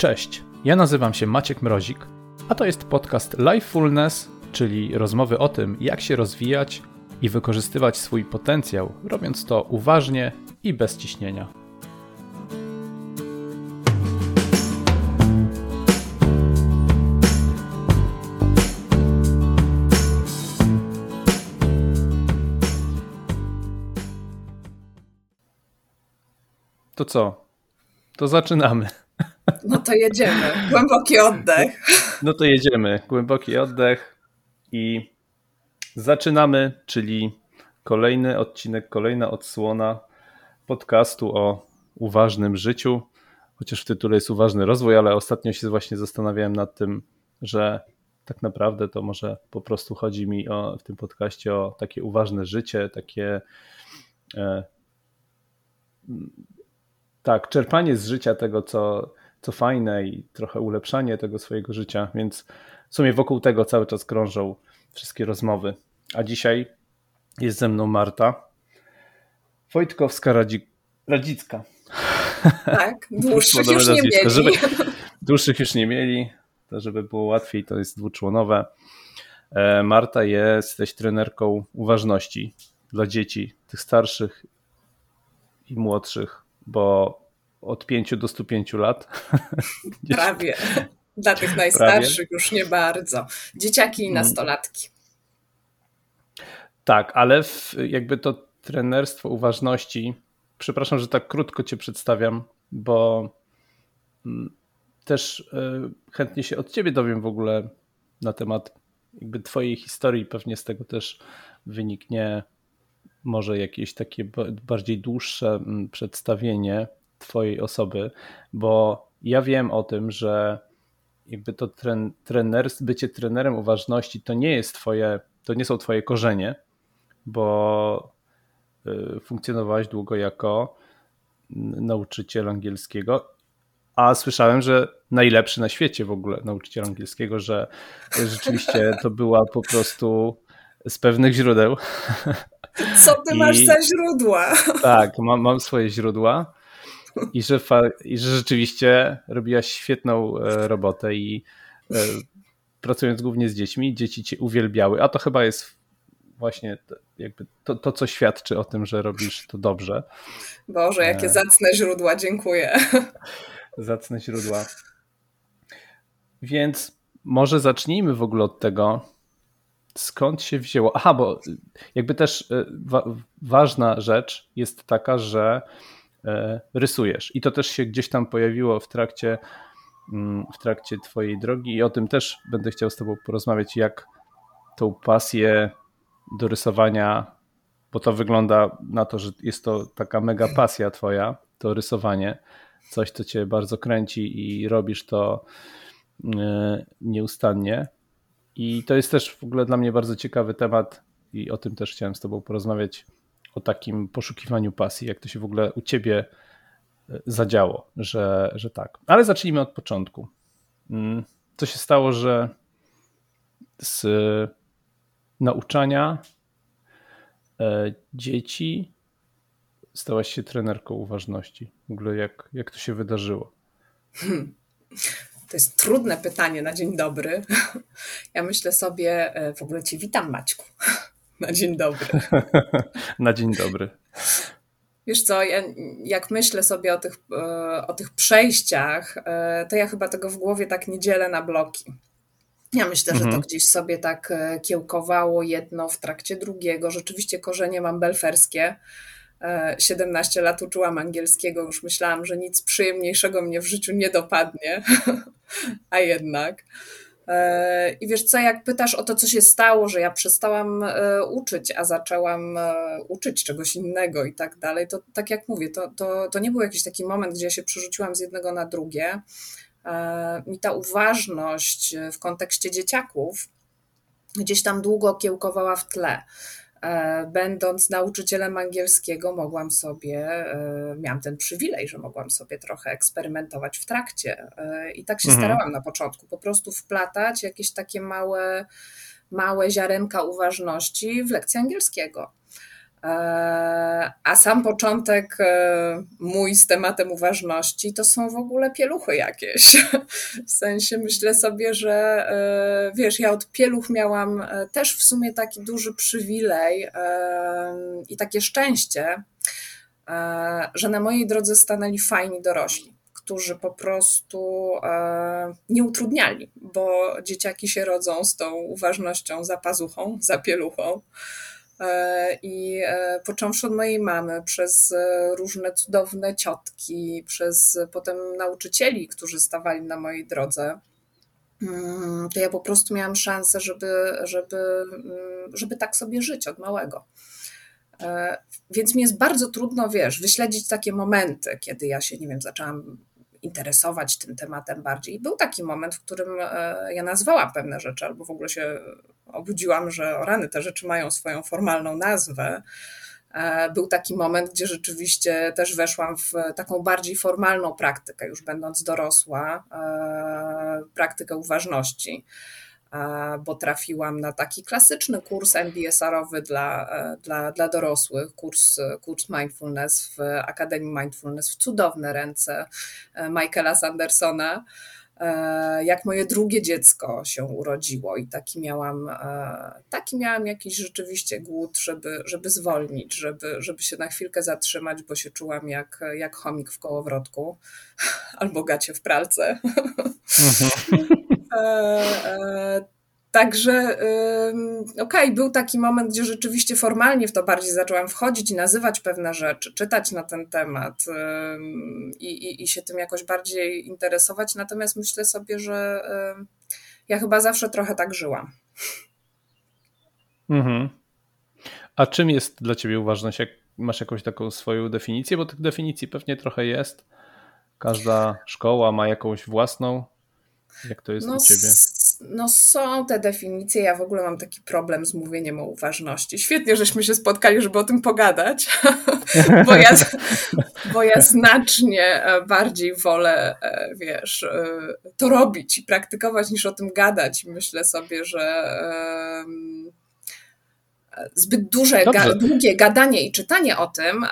Cześć, ja nazywam się Maciek Mrozik, a to jest podcast Lifefulness, czyli rozmowy o tym, jak się rozwijać i wykorzystywać swój potencjał, robiąc to uważnie i bez ciśnienia. To co? To zaczynamy. No to jedziemy. Głęboki oddech. No to jedziemy. Głęboki oddech i zaczynamy, czyli kolejny odcinek, kolejna odsłona podcastu o uważnym życiu. Chociaż w tytule jest uważny rozwój, ale ostatnio się właśnie zastanawiałem nad tym, że tak naprawdę to może po prostu chodzi mi o, w tym podcaście o takie uważne życie, takie e, tak, czerpanie z życia tego, co, co fajne i trochę ulepszanie tego swojego życia, więc w sumie wokół tego cały czas krążą wszystkie rozmowy. A dzisiaj jest ze mną Marta Wojtkowska-Radzicka. Tak, dłuższych już nie mieli. Żeby, dłuższych już nie mieli, to żeby było łatwiej, to jest dwuczłonowe. E, Marta jesteś trenerką uważności dla dzieci, tych starszych i młodszych, bo od 5 do 105 lat. Prawie. Dla tych najstarszych Prawie. już nie bardzo. Dzieciaki i mm. nastolatki. Tak, ale w, jakby to trenerstwo uważności, przepraszam, że tak krótko Cię przedstawiam, bo mm, też y, chętnie się od Ciebie dowiem w ogóle na temat jakby Twojej historii. Pewnie z tego też wyniknie może jakieś takie bardziej dłuższe mm, przedstawienie Twojej osoby, bo ja wiem o tym, że jakby to tren, trener, bycie trenerem uważności to nie jest Twoje, to nie są Twoje korzenie, bo y, funkcjonowałeś długo jako nauczyciel angielskiego, a słyszałem, że najlepszy na świecie w ogóle nauczyciel angielskiego, że rzeczywiście to była po prostu z pewnych źródeł. Co ty I, masz za źródła? Tak, mam, mam swoje źródła i że, i że rzeczywiście robiłaś świetną e, robotę i e, pracując głównie z dziećmi, dzieci cię uwielbiały, a to chyba jest właśnie jakby to, to, co świadczy o tym, że robisz to dobrze. Boże, jakie e. zacne źródła, dziękuję. Zacne źródła. Więc może zacznijmy w ogóle od tego, skąd się wzięło. Aha, bo jakby też wa ważna rzecz jest taka, że rysujesz. I to też się gdzieś tam pojawiło w trakcie, mm, w trakcie Twojej drogi, i o tym też będę chciał z Tobą porozmawiać, jak tą pasję do rysowania, bo to wygląda na to, że jest to taka mega pasja Twoja, to rysowanie, coś, co Cię bardzo kręci i robisz to e, nieustannie. I to jest też w ogóle dla mnie bardzo ciekawy temat, i o tym też chciałem z Tobą porozmawiać o takim poszukiwaniu pasji, jak to się w ogóle u ciebie e, zadziało, że, że tak. Ale zacznijmy od początku. Mm, co się stało, że z nauczania e, dzieci stałaś się trenerką uważności? W ogóle jak, jak to się wydarzyło? Hmm. To jest trudne pytanie na dzień dobry. Ja myślę sobie, e, w ogóle Cię witam, Maćku. Na dzień dobry. Na dzień dobry. Wiesz co, ja, jak myślę sobie o tych, e, o tych przejściach, e, to ja chyba tego w głowie tak nie dzielę na bloki. Ja myślę, mhm. że to mhm. gdzieś sobie tak e, kiełkowało jedno w trakcie drugiego. Rzeczywiście korzenie mam belferskie. 17 lat uczyłam angielskiego, już myślałam, że nic przyjemniejszego mnie w życiu nie dopadnie, a jednak. E, I wiesz co, jak pytasz o to, co się stało, że ja przestałam e, uczyć, a zaczęłam e, uczyć czegoś innego i tak dalej, to tak jak mówię, to, to, to nie był jakiś taki moment, gdzie ja się przerzuciłam z jednego na drugie. Mi ta uważność w kontekście dzieciaków gdzieś tam długo kiełkowała w tle. E, będąc nauczycielem angielskiego, mogłam sobie, e, miałam ten przywilej, że mogłam sobie trochę eksperymentować w trakcie. E, I tak się mhm. starałam na początku, po prostu wplatać jakieś takie małe, małe ziarenka uważności w lekcję angielskiego. A sam początek e, mój z tematem uważności to są w ogóle pieluchy jakieś. W sensie myślę sobie, że e, wiesz, ja od pieluch miałam e, też w sumie taki duży przywilej i takie szczęście, że na mojej drodze stanęli fajni dorośli którzy po prostu nie utrudniali, bo dzieciaki się rodzą z tą uważnością za pazuchą, za pieluchą. E, I e, począwszy od mojej mamy, przez e, różne cudowne ciotki, przez potem nauczycieli, którzy stawali na mojej drodze, mm, to ja po prostu miałam szansę, żeby, żeby, mm, żeby tak sobie żyć od małego. Więc mi jest bardzo trudno, wiesz, wyśledzić takie momenty, kiedy ja się, nie wiem, zaczęłam interesować tym tematem bardziej. Był taki moment, w którym ja nazwałam pewne rzeczy, albo w ogóle się obudziłam, że rany, te rzeczy mają swoją formalną nazwę. E, był taki moment, gdzie rzeczywiście też weszłam w taką bardziej formalną praktykę, już będąc dorosła, e, praktykę uważności, e, bo trafiłam na taki klasyczny kurs MBSR-owy dla, dla, dla dorosłych, kurs, kurs Mindfulness w Akademii Mindfulness w cudowne ręce Michaela Sandersona. E, jak moje drugie dziecko się urodziło i taki miałam, e, taki miałam jakiś rzeczywiście głód, żeby, żeby zwolnić, żeby, żeby się na chwilkę zatrzymać, bo się czułam jak, jak chomik w kołowrotku albo gacie w pralce. Mhm. Także okej, okay, był taki moment, gdzie rzeczywiście formalnie w to bardziej zaczęłam wchodzić i nazywać pewne rzeczy, czytać na ten temat i, i, i się tym jakoś bardziej interesować. Natomiast myślę sobie, że ja chyba zawsze trochę tak żyłam. Mhm. A czym jest dla ciebie uważność? Jak masz jakąś taką swoją definicję? Bo tych definicji pewnie trochę jest. Każda szkoła ma jakąś własną. Jak to jest no, u ciebie? No są te definicje, ja w ogóle mam taki problem z mówieniem o uważności. Świetnie, żeśmy się spotkali, żeby o tym pogadać, bo, ja, bo ja znacznie e, bardziej wolę, e, wiesz, e, to robić i praktykować niż o tym gadać. Myślę sobie, że zbyt duże, ga, długie gadanie i czytanie o tym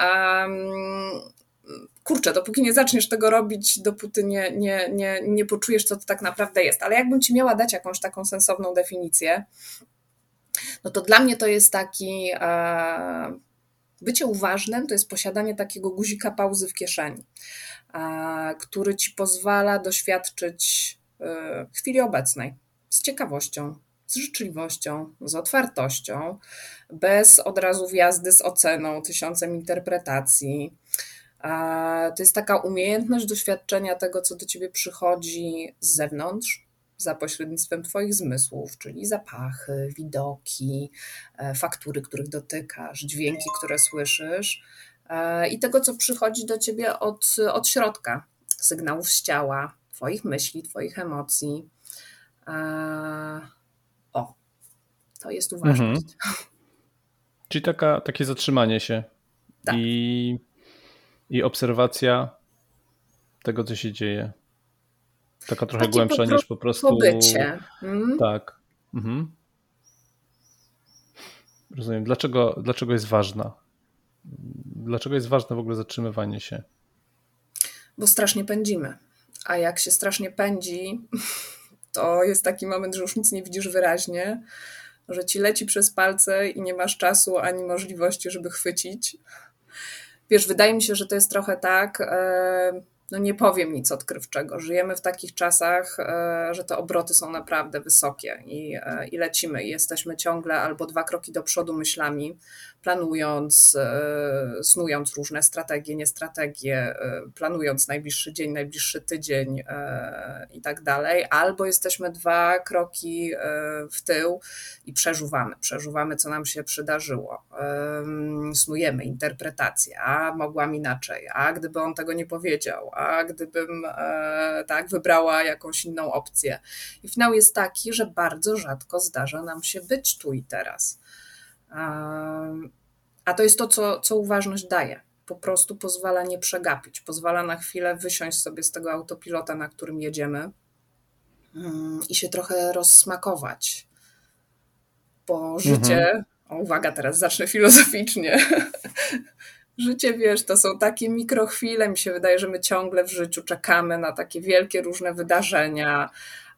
kurczę, dopóki nie zaczniesz tego robić, dopóty nie, nie, nie, nie poczujesz, co to tak naprawdę jest. Ale jakbym ci miała dać jakąś taką sensowną definicję, no to dla mnie to jest taki. E, bycie uważnym to jest posiadanie takiego guzika pauzy w kieszeni, e, który ci pozwala doświadczyć e, chwili obecnej z ciekawością, z życzliwością, z otwartością, bez od razu wjazdy z oceną, tysiącem interpretacji. To jest taka umiejętność doświadczenia tego, co do ciebie przychodzi z zewnątrz, za pośrednictwem Twoich zmysłów, czyli zapachy, widoki, e, faktury, których dotykasz, dźwięki, które słyszysz e, i tego, co przychodzi do Ciebie od, od środka, sygnałów z ciała, Twoich myśli, Twoich emocji. E, o, to jest uważność. Mhm. Czyli taka, takie zatrzymanie się tak. i i obserwacja tego, co się dzieje. Taka trochę Takie głębsza po niż po prostu. Pobycie. Mm. Tak. Mhm. Rozumiem. Dlaczego, dlaczego jest ważna? Dlaczego jest ważne w ogóle zatrzymywanie się? Bo strasznie pędzimy. A jak się strasznie pędzi, to jest taki moment, że już nic nie widzisz wyraźnie, że ci leci przez palce i nie masz czasu ani możliwości, żeby chwycić wiesz, wydaje mi się, że to jest trochę tak, e, no nie powiem nic odkrywczego. Żyjemy w takich czasach, e, że te obroty są naprawdę wysokie i, e, i lecimy. Jesteśmy ciągle albo dwa kroki do przodu myślami, planując, e, snując różne strategie, nie strategie, planując najbliższy dzień, najbliższy tydzień i tak dalej, albo jesteśmy dwa kroki w tył i przeżuwamy. Przeżuwamy, co nam się przydarzyło. Snujemy interpretację, a mogłam inaczej, a gdyby on tego nie powiedział, a gdybym e, tak wybrała jakąś inną opcję. I finał jest taki, że bardzo rzadko zdarza nam się być tu i teraz. A to jest to, co, co uważność daje. Po prostu pozwala nie przegapić, pozwala na chwilę wysiąść sobie z tego autopilota, na którym jedziemy mm, i się trochę rozsmakować. Bo życie, mhm. o, uwaga, teraz zacznę filozoficznie. Życie, wiesz, to są takie mikrochwile. Mi się wydaje, że my ciągle w życiu czekamy na takie wielkie różne wydarzenia,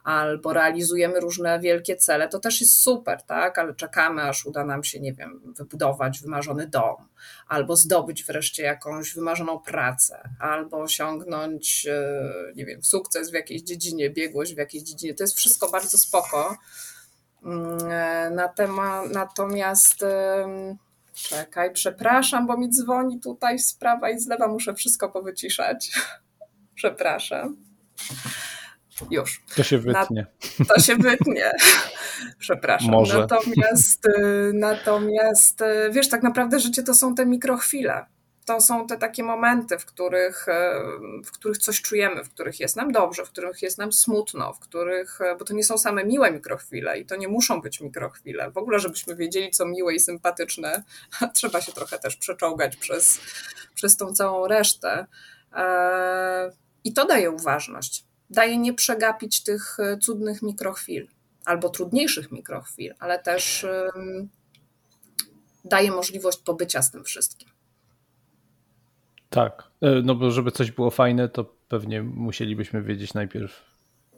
albo realizujemy różne wielkie cele, to też jest super, tak? Ale czekamy, aż uda nam się, nie wiem, wybudować wymarzony dom, albo zdobyć wreszcie jakąś wymarzoną pracę, albo osiągnąć, e, nie wiem, sukces w jakiejś dziedzinie, biegłość w jakiejś dziedzinie. To jest wszystko bardzo spoko. Mm, e, na temat, natomiast czekaj, przepraszam, bo mi dzwoni tutaj z prawa i z lewa, muszę wszystko powyciszać. przepraszam. Już. To się wytnie. Na, to się wytnie. Przepraszam. Może. Natomiast, y, natomiast y, wiesz, tak naprawdę życie to są te mikrochwile. To są te takie momenty, w których, y, w których coś czujemy, w których jest nam dobrze, w których jest nam smutno, w których, bo to nie są same miłe mikrochwile i to nie muszą być mikrochwile. W ogóle, żebyśmy wiedzieli, co miłe i sympatyczne, trzeba się trochę też przeczołgać przez, przez tą całą resztę. E, I to daje uważność daje nie przegapić tych e, cudnych mikrochwil albo trudniejszych mikrochwil, ale też daje możliwość pobycia z tym wszystkim. Tak, e, no bo żeby coś było fajne, to pewnie musielibyśmy wiedzieć najpierw,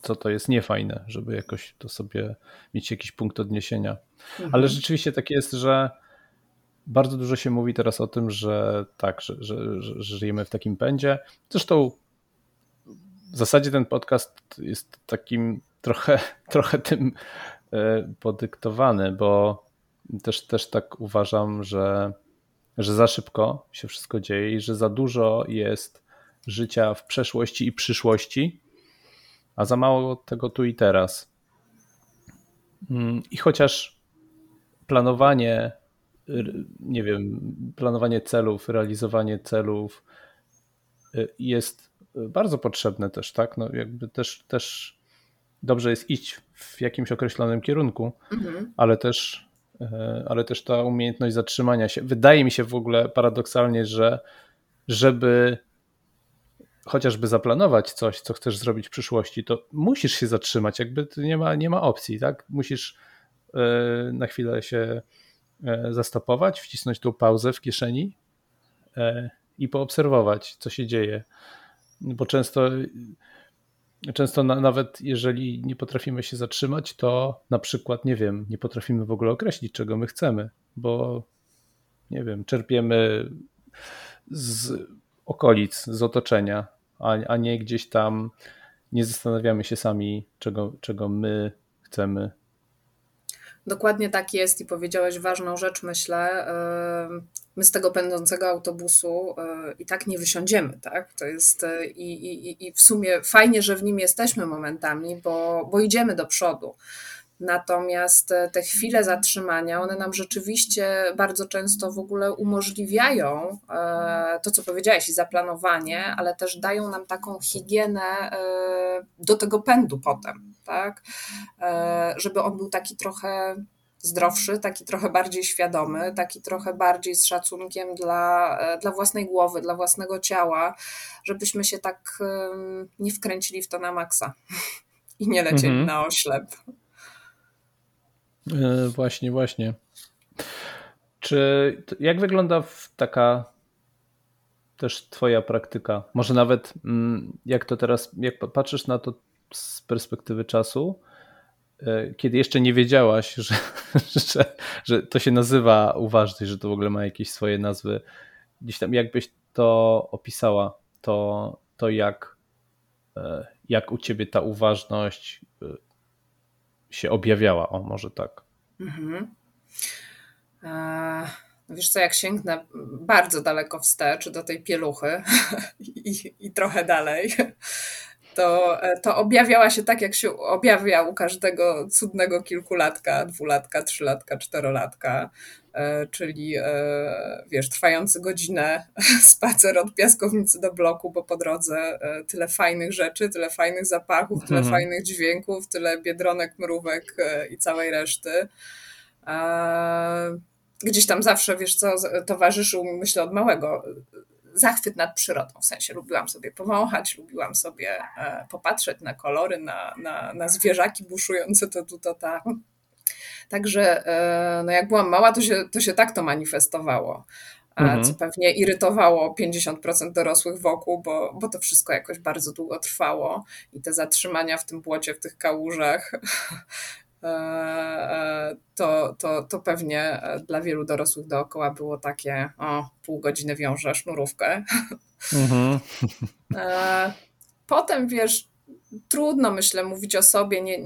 co to jest niefajne, żeby jakoś to sobie mieć jakiś punkt odniesienia. Mhm. Ale rzeczywiście tak jest, że bardzo dużo się mówi teraz o tym, że tak, że, że, że żyjemy w takim pędzie. Zresztą w zasadzie ten podcast jest takim trochę, trochę tym e, podyktowany, bo też, też tak uważam, że, że za szybko się wszystko dzieje i że za dużo jest życia w przeszłości i przyszłości, a za mało tego tu i teraz. Mm, I chociaż planowanie, nie wiem, planowanie celów, realizowanie celów e, jest bardzo potrzebne też, tak? No jakby też, też dobrze jest iść w jakimś określonym kierunku, mhm. ale też ale też ta umiejętność zatrzymania się. Wydaje mi się w ogóle paradoksalnie, że żeby chociażby zaplanować coś, co chcesz zrobić w przyszłości, to musisz się zatrzymać, jakby nie ma, nie ma opcji, tak? Musisz e, na chwilę się e, zastopować, wcisnąć tą pauzę w kieszeni i poobserwować, co się dzieje bo często, często na, nawet jeżeli nie potrafimy się zatrzymać, to na przykład, nie wiem, nie potrafimy w ogóle określić, czego my chcemy, bo nie wiem, czerpiemy z okolic, z otoczenia, a, a nie gdzieś tam nie zastanawiamy się sami, czego, czego my chcemy Dokładnie tak jest i powiedziałeś ważną rzecz, myślę. My z tego pędzącego autobusu i tak nie wysiądziemy, tak? To jest i, i, i w sumie fajnie, że w nim jesteśmy momentami, bo, bo idziemy do przodu. Natomiast te chwile zatrzymania, one nam rzeczywiście bardzo często w ogóle umożliwiają e, to, co powiedziałeś, i zaplanowanie, ale też dają nam taką higienę e, do tego pędu potem, tak? E, żeby on był taki trochę zdrowszy, taki trochę bardziej świadomy, taki trochę bardziej z szacunkiem dla, dla własnej głowy, dla własnego ciała, żebyśmy się tak nie wkręcili w to na maksa i nie lecieli mhm. na oślep. E, właśnie, właśnie. Czy jak wygląda taka też Twoja praktyka? Może nawet mm, jak to teraz, jak patrzysz na to z perspektywy czasu, e, kiedy jeszcze nie wiedziałaś, że, że, że to się nazywa uważność, że to w ogóle ma jakieś swoje nazwy, gdzieś tam jakbyś to opisała, to, to jak, e, jak u ciebie ta uważność się objawiała, o może tak. Mhm. E, wiesz co, jak sięgnę bardzo daleko wstecz do tej pieluchy i, i trochę dalej, to, to objawiała się tak, jak się objawia u każdego cudnego kilkulatka, dwulatka, trzylatka, czterolatka, e, czyli e, wiesz, trwający godzinę spacer od piaskownicy do bloku, bo po drodze e, tyle fajnych rzeczy, tyle fajnych zapachów, tyle mhm. fajnych dźwięków, tyle biedronek, mrówek i całej reszty. Gdzieś tam zawsze, wiesz co, towarzyszył mi, myślę, od małego zachwyt nad przyrodą. W sensie lubiłam sobie powąchać, lubiłam sobie e, popatrzeć na kolory, na, na, na zwierzaki buszujące to tu, to tam. Także e, no jak byłam mała, to się, to się tak to manifestowało. mhm. co pewnie irytowało 50% dorosłych wokół, bo, bo to wszystko jakoś bardzo długo trwało i te zatrzymania w tym błocie, w tych kałużach. E, e, to, to, to pewnie dla wielu dorosłych dookoła było takie, o, pół godziny wiąże sznurówkę. Mhm. Potem wiesz, trudno myślę mówić o sobie, nie,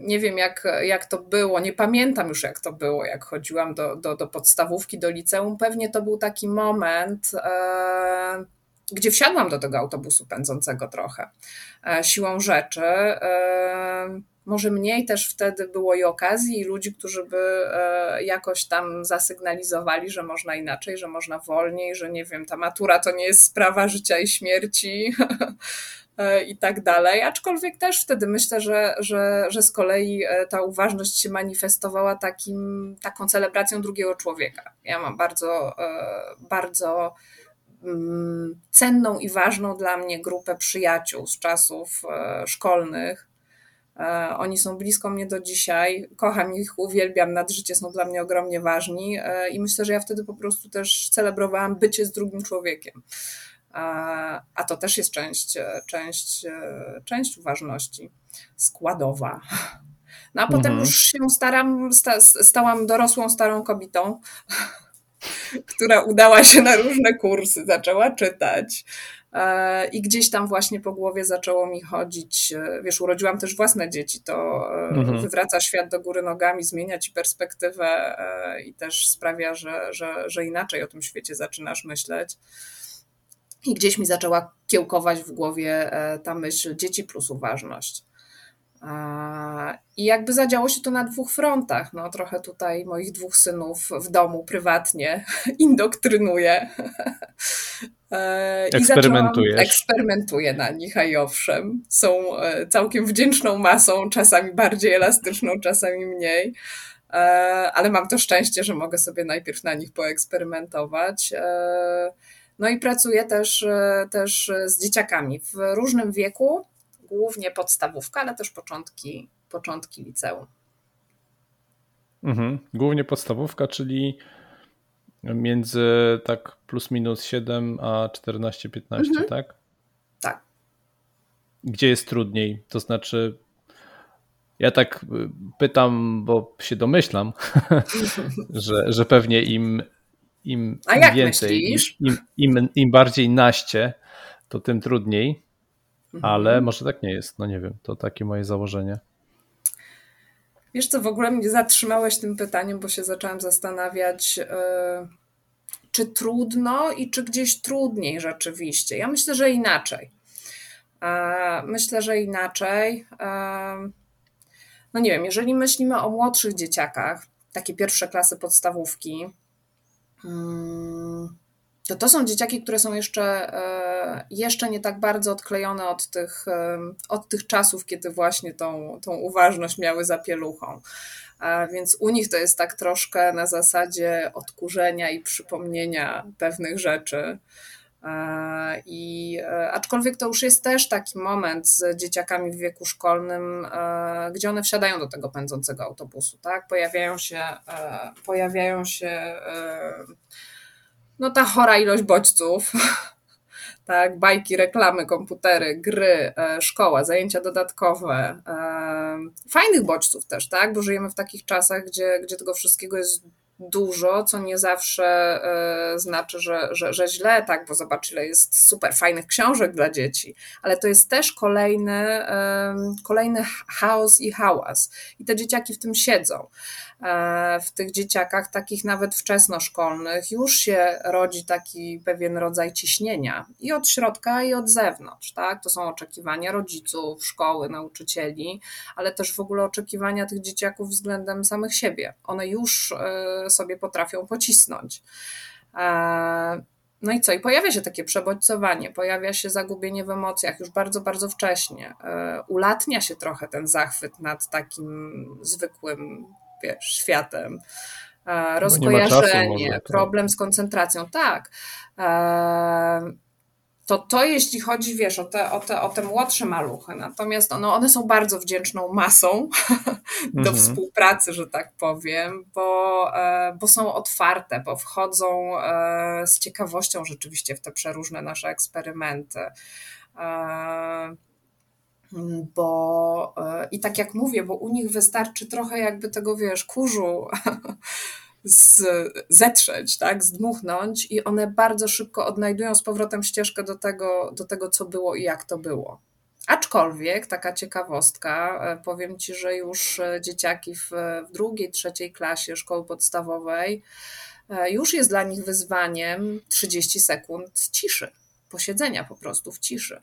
nie wiem jak, jak to było, nie pamiętam już jak to było, jak chodziłam do, do, do podstawówki, do liceum. Pewnie to był taki moment, e, gdzie wsiadłam do tego autobusu pędzącego trochę e, siłą rzeczy. E, może mniej też wtedy było i okazji, i ludzi, którzy by e, jakoś tam zasygnalizowali, że można inaczej, że można wolniej, że nie wiem, ta matura to nie jest sprawa życia i śmierci. E, i tak dalej. Aczkolwiek też wtedy myślę, że, że, że z kolei e, ta uważność się manifestowała takim, taką celebracją drugiego człowieka. Ja mam bardzo, bardzo mm, cenną i ważną dla mnie grupę przyjaciół z czasów szkolnych, oni są blisko mnie do dzisiaj. Kocham ich, uwielbiam, nad życie są dla mnie ogromnie ważni e, i myślę, że ja wtedy po prostu też celebrowałam bycie z drugim człowiekiem. A to też jest część, część, część uważności składowa. No a potem mhm. już się staram, sta, stałam dorosłą, starą kobietą, która udała się na różne kursy, zaczęła czytać, E, I gdzieś tam właśnie po głowie zaczęło mi chodzić, e, wiesz, urodziłam też własne dzieci, to e, mhm. wywraca świat do góry nogami, zmienia ci perspektywę i też sprawia, że, że, że inaczej o tym świecie zaczynasz myśleć. I gdzieś mi zaczęła kiełkować w głowie ta myśl dzieci plus uważność. I jakby zadziało się to na dwóch frontach. No, trochę tutaj moich dwóch synów w domu prywatnie indoktrynuję. E, Eksperymentujesz. Eksperymentuję na nich, a i owszem. Są e, całkiem wdzięczną masą, czasami bardziej elastyczną, czasami mniej. E, ale mam to szczęście, że mogę sobie najpierw na nich poeksperymentować. No i pracuję też, też z dzieciakami w różnym wieku głównie podstawówka, ale też początki, początki liceum. Mhm. Głównie podstawówka, czyli między tak plus minus 7 a 14-15, mhm. tak? Tak. Gdzie jest trudniej? To znaczy, ja tak pytam, bo się domyślam, że, że pewnie im, im, im więcej, im, im, im, bardziej naście, to tym trudniej. Mhm. ale może tak nie jest, no nie wiem, to takie moje założenie. Wiesz co, w ogóle mnie zatrzymałeś tym pytaniem, bo się zaczęłam zastanawiać, yy, czy trudno i czy gdzieś trudniej rzeczywiście. Ja myślę, że inaczej. Yy, myślę, że inaczej. Yy, no nie wiem, jeżeli myślimy o młodszych dzieciakach, takie pierwsze klasy podstawówki, mm, to to są dzieciaki, które są jeszcze, e, jeszcze nie tak bardzo odklejone od tych, e, od tych czasów, kiedy właśnie tą, tą uważność miały za pieluchą. Więc u nich to jest tak troszkę na zasadzie odkurzenia i przypomnienia pewnych rzeczy. I aczkolwiek to już jest też taki moment z dzieciakami w wieku szkolnym, e, gdzie one wsiadają do tego pędzącego autobusu, tak? Pojawiają się, pojawiają się no ta chora ilość bodźców, tak, bajki, reklamy, komputery, gry, e, szkoła, zajęcia dodatkowe, e, fajnych bodźców też, tak, bo żyjemy w takich czasach, gdzie, gdzie tego wszystkiego jest dużo, co nie zawsze e, znaczy, że, że, że źle, tak, bo zobacz, ile jest super fajnych książek dla dzieci, ale to jest też kolejny, kolejny chaos i hałas. I te dzieciaki w tym siedzą. E, w tych dzieciakach, takich nawet wczesnoszkolnych, już się rodzi taki pewien rodzaj ciśnienia i od środka, i od zewnątrz. Tak? To są oczekiwania rodziców, szkoły, nauczycieli, ale też w ogóle oczekiwania tych dzieciaków względem samych siebie. One już e, sobie potrafią pocisnąć. E, no i co? I pojawia się takie przebodźcowanie, pojawia się zagubienie w emocjach już bardzo, bardzo wcześnie. Ulatnia się trochę ten zachwyt nad takim zwykłym wiesz, światem. Rozkojarzenie, czasu, problem z koncentracją, tak. To to jeśli chodzi, wiesz, o te, o te, o te młodsze maluchy, natomiast no, one są bardzo wdzięczną masą do mhm. współpracy, że tak powiem, bo, e, bo są otwarte, bo wchodzą e, z ciekawością rzeczywiście w te przeróżne nasze eksperymenty. E, bo i tak jak mówię, bo u nich wystarczy trochę jakby tego, wiesz, kurzu z, zetrzeć, tak, zdmuchnąć i one bardzo szybko odnajdują z powrotem ścieżkę do tego, do tego, co było i jak to było. Aczkolwiek taka ciekawostka, e, powiem Ci, że już e, dzieciaki w, w drugiej, trzeciej klasie szkoły podstawowej e, już jest dla nich wyzwaniem 30 sekund ciszy, posiedzenia po prostu w ciszy.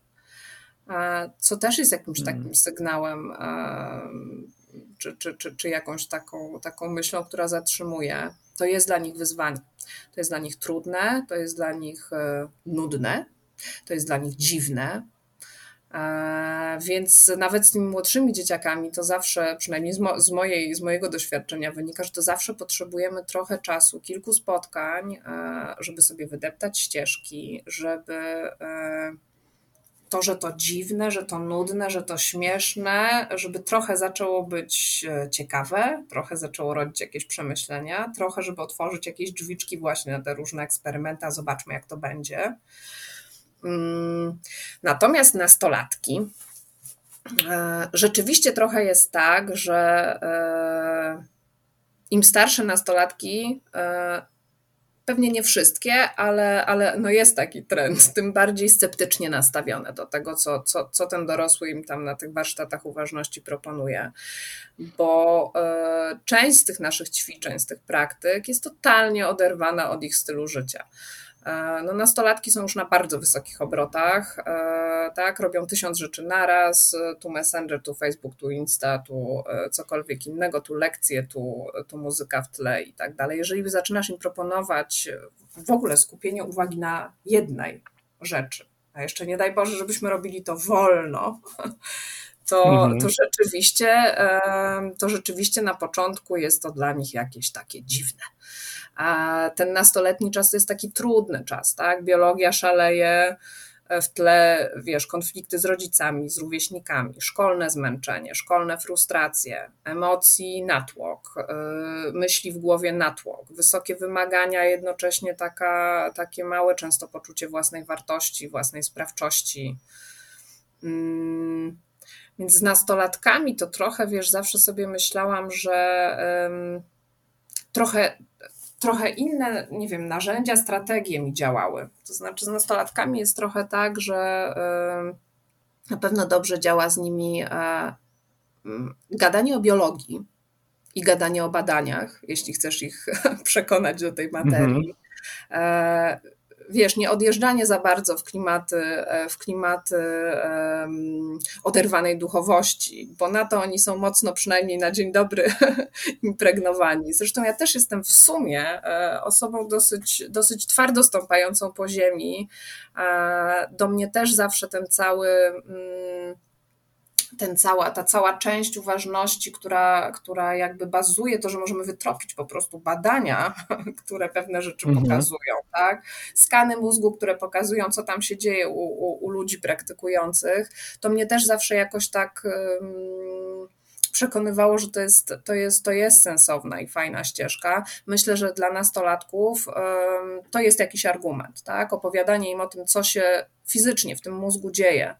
Co też jest jakimś takim hmm. sygnałem czy, czy, czy, czy jakąś taką, taką myślą, która zatrzymuje, to jest dla nich wyzwanie. To jest dla nich trudne, to jest dla nich e, nudne, to jest dla nich dziwne. E, więc nawet z tymi młodszymi dzieciakami to zawsze, przynajmniej z, mo, z, mojej, z mojego doświadczenia wynika, że to zawsze potrzebujemy trochę czasu, kilku spotkań, e, żeby sobie wydeptać ścieżki, żeby to, że to dziwne, że to nudne, że to śmieszne, żeby trochę zaczęło być e, ciekawe, trochę zaczęło rodzić jakieś przemyślenia, trochę, żeby otworzyć jakieś drzwiczki właśnie na te różne eksperymenty, a zobaczmy, jak to będzie. Mm, natomiast nastolatki, e, rzeczywiście trochę jest tak, że e, im starsze nastolatki, Pewnie nie wszystkie, ale, ale no jest taki trend, tym bardziej sceptycznie nastawione do tego, co, co, co ten dorosły im tam na tych warsztatach uważności proponuje. Bo y, część z tych naszych ćwiczeń, z tych praktyk jest totalnie oderwana od ich stylu życia. E, no, nastolatki są już na bardzo wysokich obrotach, e, tak, robią tysiąc rzeczy naraz, tu Messenger, tu Facebook, tu Insta, tu e, cokolwiek innego, tu lekcje, tu, tu muzyka w tle i tak dalej. Jeżeli zaczynasz im proponować w ogóle skupienie uwagi na jednej rzeczy, a jeszcze nie daj Boże, żebyśmy robili to wolno, to, mhm. to, rzeczywiście, to rzeczywiście na początku jest to dla nich jakieś takie dziwne. A ten nastoletni czas to jest taki trudny czas, tak? Biologia szaleje, w tle, wiesz, konflikty z rodzicami, z rówieśnikami, szkolne zmęczenie, szkolne frustracje, emocji natłok, y, myśli w głowie natłok, wysokie wymagania, jednocześnie taka, takie małe często poczucie własnej wartości, własnej sprawczości. Mm, więc z nastolatkami to trochę, wiesz, zawsze sobie myślałam, że trochę trochę inne, nie wiem, narzędzia, strategie mi działały. To znaczy z nastolatkami jest trochę tak, że na pewno dobrze działa z nimi e, gadanie o biologii i gadanie o badaniach, jeśli chcesz ich przekonać do tej materii. Mhm. Wiesz, nie odjeżdżanie za bardzo w klimaty, e, w klimaty um, oderwanej duchowości, bo na to oni są mocno, przynajmniej na dzień dobry, impregnowani. Zresztą ja też jestem w sumie e, osobą dosyć, dosyć twardo stąpającą po ziemi. Do mnie też zawsze ten cały. Um, ten cała, ta cała część uważności, która, która jakby bazuje to, że możemy wytropić po prostu badania, które pewne rzeczy mhm. pokazują, tak? Skany mózgu, które pokazują, co tam się dzieje u, u, u ludzi praktykujących, to mnie też zawsze jakoś tak um, przekonywało, że to jest, to, jest, to jest sensowna i fajna ścieżka. Myślę, że dla nastolatków um, to jest jakiś argument, tak? Opowiadanie im o tym, co się fizycznie w tym mózgu dzieje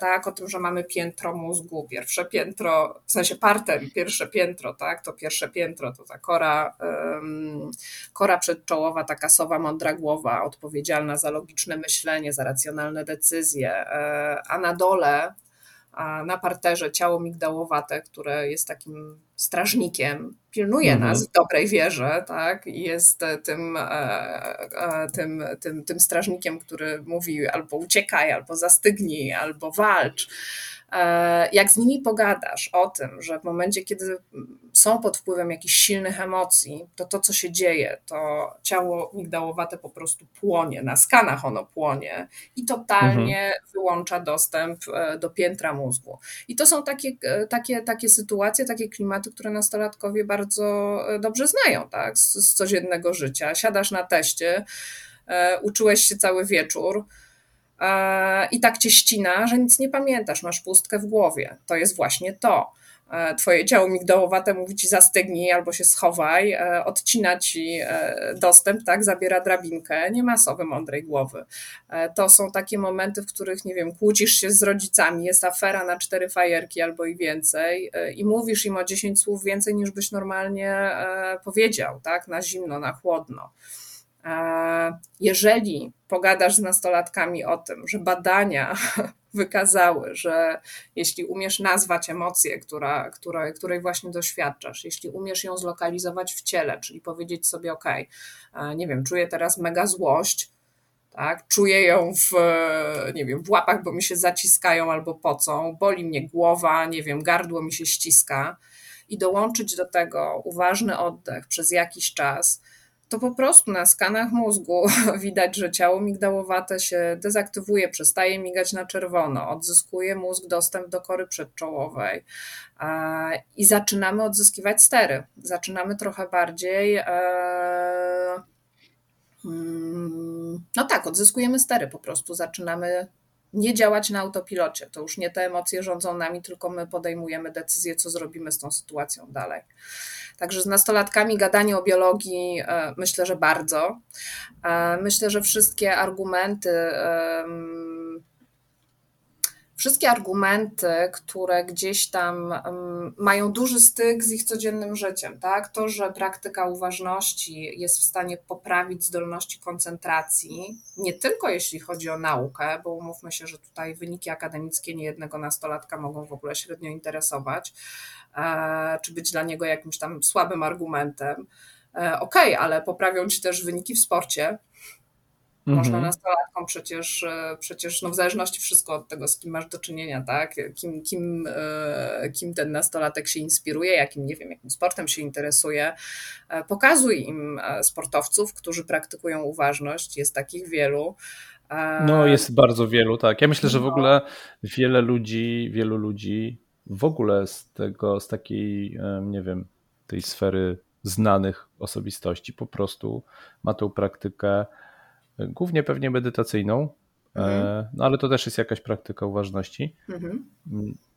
tak, o tym, że mamy piętro mózgu, pierwsze piętro, w sensie parter, pierwsze piętro, tak, to pierwsze piętro to ta kora, um, kora przedczołowa, taka sowa mądra głowa, odpowiedzialna za logiczne myślenie, za racjonalne decyzje, e, a na dole na parterze ciało migdałowate, które jest takim strażnikiem, pilnuje mhm. nas w dobrej wierze, tak? I jest tym, e, e, tym, tym, tym strażnikiem, który mówi albo uciekaj, albo zastygnij, albo walcz. E, jak z nimi pogadasz o tym, że w momencie, kiedy są pod wpływem jakichś silnych emocji, to to, co się dzieje, to ciało migdałowate po prostu płonie, na skanach ono płonie i totalnie mhm. wyłącza dostęp e, do piętra mózgu. I to są takie, e, takie, takie sytuacje, takie klimaty, które nastolatkowie bardzo dobrze znają tak, z, z codziennego życia. Siadasz na teście, uczyłeś się cały wieczór, i tak cię ścina, że nic nie pamiętasz, masz pustkę w głowie. To jest właśnie to. E, twoje ciało migdałowate mówi ci zastygnij albo się schowaj, e, odcina ci e, dostęp, tak, zabiera drabinkę, nie ma mądrej głowy. To są takie momenty, w których, nie wiem, kłócisz się z rodzicami, jest afera na cztery fajerki albo i więcej i mówisz im o dziesięć słów więcej niż byś normalnie powiedział, tak, na zimno, na chłodno. Jeżeli pogadasz z nastolatkami o tym, że badania wykazały, że jeśli umiesz nazwać emocję, która, która, której właśnie doświadczasz, jeśli umiesz ją zlokalizować w ciele, czyli powiedzieć sobie, OK, nie wiem, czuję teraz mega złość, tak? Czuję ją w, nie wiem, w łapach, bo mi się zaciskają albo pocą, boli mnie głowa, nie wiem, gardło mi się ściska i dołączyć do tego uważny oddech przez jakiś czas, to po prostu na skanach mózgu widać, że ciało migdałowate się dezaktywuje, przestaje migać na czerwono, odzyskuje mózg dostęp do kory przedczołowej i zaczynamy odzyskiwać stery. Zaczynamy trochę bardziej. E, mm, no tak, odzyskujemy stery po prostu, zaczynamy nie działać na autopilocie. To już nie te emocje rządzą nami, tylko my podejmujemy decyzję, co zrobimy z tą sytuacją dalej. Także z nastolatkami gadanie o biologii e, myślę, że bardzo. E, myślę, że wszystkie argumenty wszystkie argumenty, które gdzieś tam mają duży styk z ich codziennym życiem, tak? To, że praktyka uważności jest w stanie poprawić zdolności koncentracji, nie tylko jeśli chodzi o naukę, bo umówmy się, że tutaj wyniki akademickie niejednego nastolatka mogą w ogóle średnio interesować, e, czy być dla niego jakimś tam słabym argumentem. E, okej, okay, ale poprawią ci też wyniki w sporcie, można mhm. nastolatkom przecież, e, przecież no w zależności wszystko od tego, z kim masz do czynienia, tak? Kim, kim, e, kim ten nastolatek się inspiruje, jakim, nie wiem, jakim sportem się interesuje. E, pokazuj im sportowców, którzy praktykują uważność, jest takich wielu. No, jest bardzo wielu, tak. Ja myślę, że w no. ogóle wiele ludzi, wielu ludzi w ogóle z tego, z takiej, nie wiem, tej sfery znanych osobistości po prostu ma tą praktykę głównie pewnie medytacyjną, mhm. E, no ale to też jest jakaś praktyka uważności, mhm.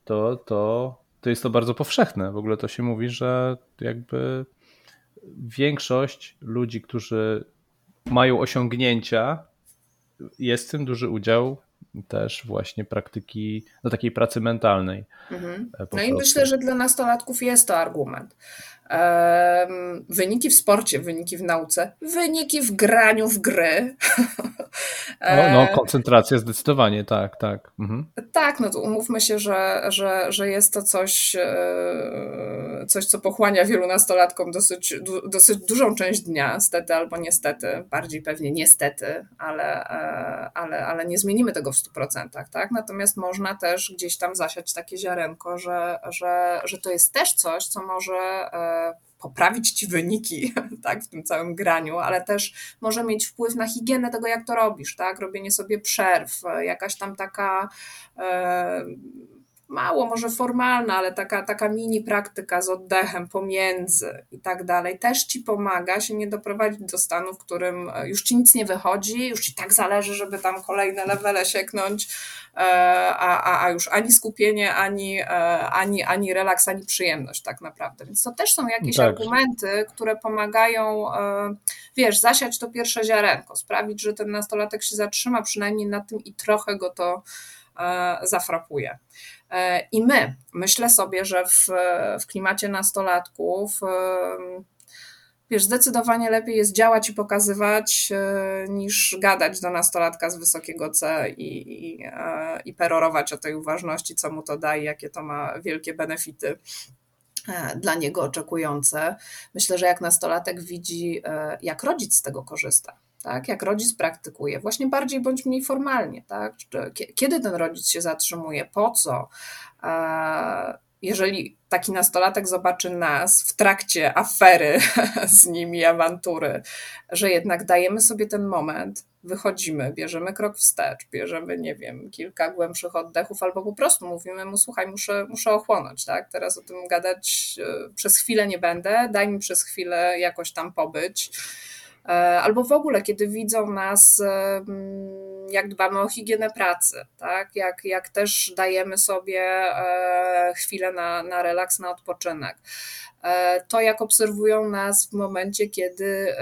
to, to, to jest to bardzo powszechne. W ogóle to się mówi, że jakby większość ludzi, którzy mają osiągnięcia, jest w tym duży udział też właśnie praktyki, no takiej pracy mentalnej. Mhm. E, no i myślę, że dla nastolatków jest to argument, wyniki w sporcie, wyniki w nauce, wyniki w graniu w gry. No, no e, koncentracja zdecydowanie, tak, tak. Mhm. Tak, no to umówmy się, że, że, że jest to coś, e, coś, co pochłania wielu nastolatkom dosyć, dosyć dużą część dnia, stety albo niestety, bardziej pewnie niestety, ale, e, ale, ale nie zmienimy tego w 100%, tak? Natomiast można też gdzieś tam zasiać takie ziarenko, że, że, że to jest też coś, co może poprawić ci wyniki tak, w tym całym graniu, ale też może mieć wpływ na higienę tego, jak to robisz, tak? Robienie sobie przerw, jakaś tam taka. E, mało może formalna, ale taka, taka mini praktyka z oddechem pomiędzy i tak dalej, też ci pomaga się nie doprowadzić do stanu, w którym e, już ci nic nie wychodzi, już ci tak zależy, żeby tam kolejne levele sieknąć, e, a, a, a już ani skupienie, ani, e, ani, ani relaks, ani przyjemność tak naprawdę. Więc to też są jakieś tak. argumenty, które pomagają, wiesz, zasiać to pierwsze ziarenko, sprawić, że ten nastolatek się zatrzyma przynajmniej na tym i trochę go to zafrapuje. E, I my, myślę sobie, że w, w klimacie nastolatków, e, wiesz, zdecydowanie lepiej jest działać i pokazywać, e, niż gadać do nastolatka z wysokiego C i, i, i perorować o tej uważności, co mu to daje, jakie to ma wielkie benefity dla niego oczekujące. Myślę, że jak nastolatek widzi, jak rodzic z tego korzysta, tak? jak rodzic praktykuje, właśnie bardziej bądź mniej formalnie, tak? kiedy ten rodzic się zatrzymuje, po co. Jeżeli taki nastolatek zobaczy nas w trakcie afery z nimi, awantury, że jednak dajemy sobie ten moment, wychodzimy, bierzemy krok wstecz, bierzemy, nie wiem, kilka głębszych oddechów, albo po prostu mówimy mu, słuchaj, muszę, muszę ochłonąć, tak? Teraz o tym gadać e, przez chwilę nie będę, daj mi przez chwilę jakoś tam pobyć albo w ogóle, kiedy widzą nas jak dbamy o higienę pracy, tak? jak, jak też dajemy sobie chwilę na, na relaks, na odpoczynek. To, jak obserwują nas w momencie, kiedy